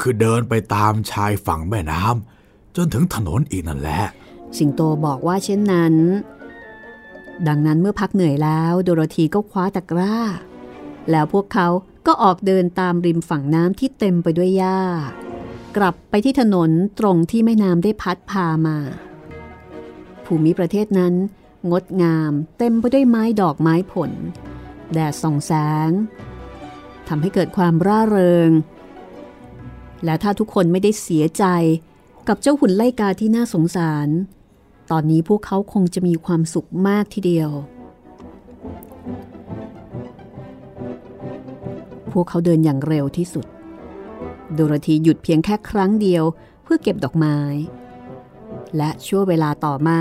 คือเดินไปตามชายฝั่งแม่น้ำจนถึงถนนอีกนั่นแหละ สิงโตบอกว่าเช่นนั้น ดังนั้นเมื่อพักเหนื่อยแล้วโดโรธีก็คว้าตะกร้า แล้วพวกเขาก็ออกเดินตามริมฝั่งน้ำที่เต็มไปด้วยหญ้า กลับไปที่ถนนตรงที่แม่น้ำได้พัดพามา ภูมิประเทศนั้น งดงามเต็มไปด้วยไม้ดอกไม้ผล แดดส่องแสงทำให้เกิดความร่าเริง และถ้าทุกคนไม่ได้เสียใจกับเจ้าหุ่นไล่กาที่น่าสงสาร ตอนนี้พวกเขาคงจะมีความสุขมากทีเดียว พวกเขาเดินอย่างเร็วที่สุด โดโรธีหยุดเพียงแค่ครั้งเดียวเพื่อเก็บดอกไม้ และชั่วเวลาต่อมา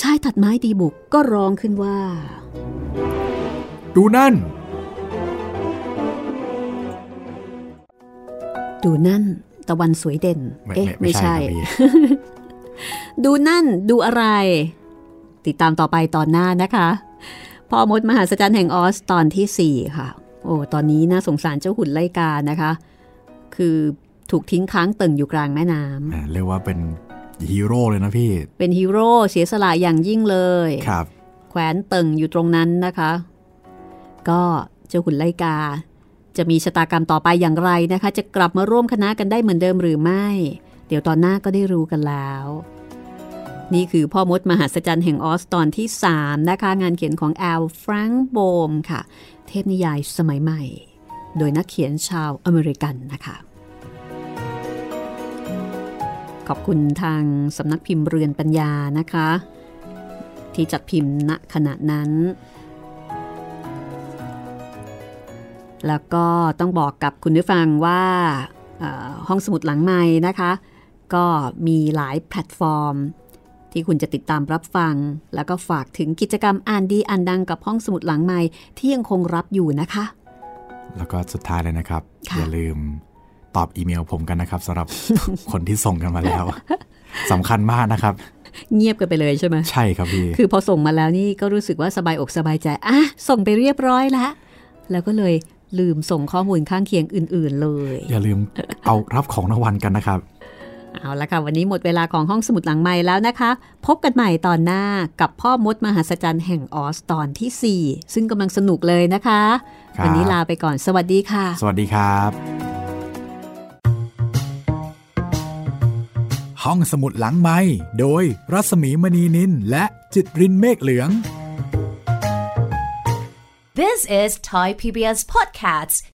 ชายตัดไม้ตีบุกก็ร้องขึ้นว่า ดูนั่น ดูนั่น ตะวันสวยเด่นไม่เอ๊ะ ไม่ไม่ใช่ครับพี่ ดูนั่นดูอะไร ติดตามต่อไปตอนหน้านะคะพ่อมดมหาสจรรย์แห่งออสตอนที่ 4 ค่ะ โอ้ตอนนี้น่าสงสารเจ้าหุ่นไล่กานะคะ คือถูกทิ้งค้างตึงอยู่กลางแม่น้ำอ่าเรียกว่าเป็นฮีโร่เลยนะพี่ เป็นฮีโร่เสียสละอย่างยิ่งเลยครับ แขวนตึงอยู่ตรงนั้นนะคะ ก็เจ้าขุนไลกา จะมีชะตากรรมต่อไปอย่างไรนะคะ จะกลับมาร่วมคณะกันได้เหมือนเดิมหรือไม่ เดี๋ยวตอนหน้าก็ได้รู้กันแล้ว นี่คือพ่อมดมหัศจรรย์แห่งออสตอนที่ 3 นะคะ งานเขียนของแอลฟรังก์โบมค่ะ เทพนิยายสมัยใหม่ โดยนักเขียนชาวอเมริกันนะคะ ขอบคุณทางสำนักพิมพ์เรือนปัญญานะคะ ที่จัดพิมพ์ณขณะนั้นแล้วก็ต้องบอกกับคุณผู้ฟังว่าห้องสมุดหลังไม้นะคะ ก็มีหลายแพลตฟอร์ม ที่คุณจะติดตามรับฟัง แล้วก็ฝากถึงกิจกรรมอ่านดีอ่านดังกับห้องสมุดหลังไม้ที่ยังคงรับอยู่นะคะ แล้วก็สุดท้ายเลยนะครับค่ะอย่าลืมตอบอีเมลผมกันนะครับสำหรับคนที่ส่งกันมาแล้วสำคัญมากนะครับ เงียบกันไปเลยใช่ไหมใช่ครับพี่ คือพอส่งมาแล้วนี่ก็รู้สึกว่าสบายอกสบายใจอะส่งไปเรียบร้อยแล้วแล้วก็เลยลืมส่งข้อมูลข้างเคียงอื่น ๆ เลย อย่าลืมเอารับของรางวัลกันนะครับ เอาละค่ะ วันนี้หมดเวลาของห้องสมุดหลังใหม่แล้วนะคะ พบกันใหม่ตอนหน้ากับพ่อมดมหัศจรรย์แห่งออสตอนที่ 4 ซึ่งกำลังสนุกเลยนะคะครับวันนี้ลาไปก่อนสวัสดีค่ะ สวัสดีครับ ห้องสมุดหลังไม้โดยรัศมีมณีนินและจิตรินเมฆเหลือง This is Thai PBS Podcasts.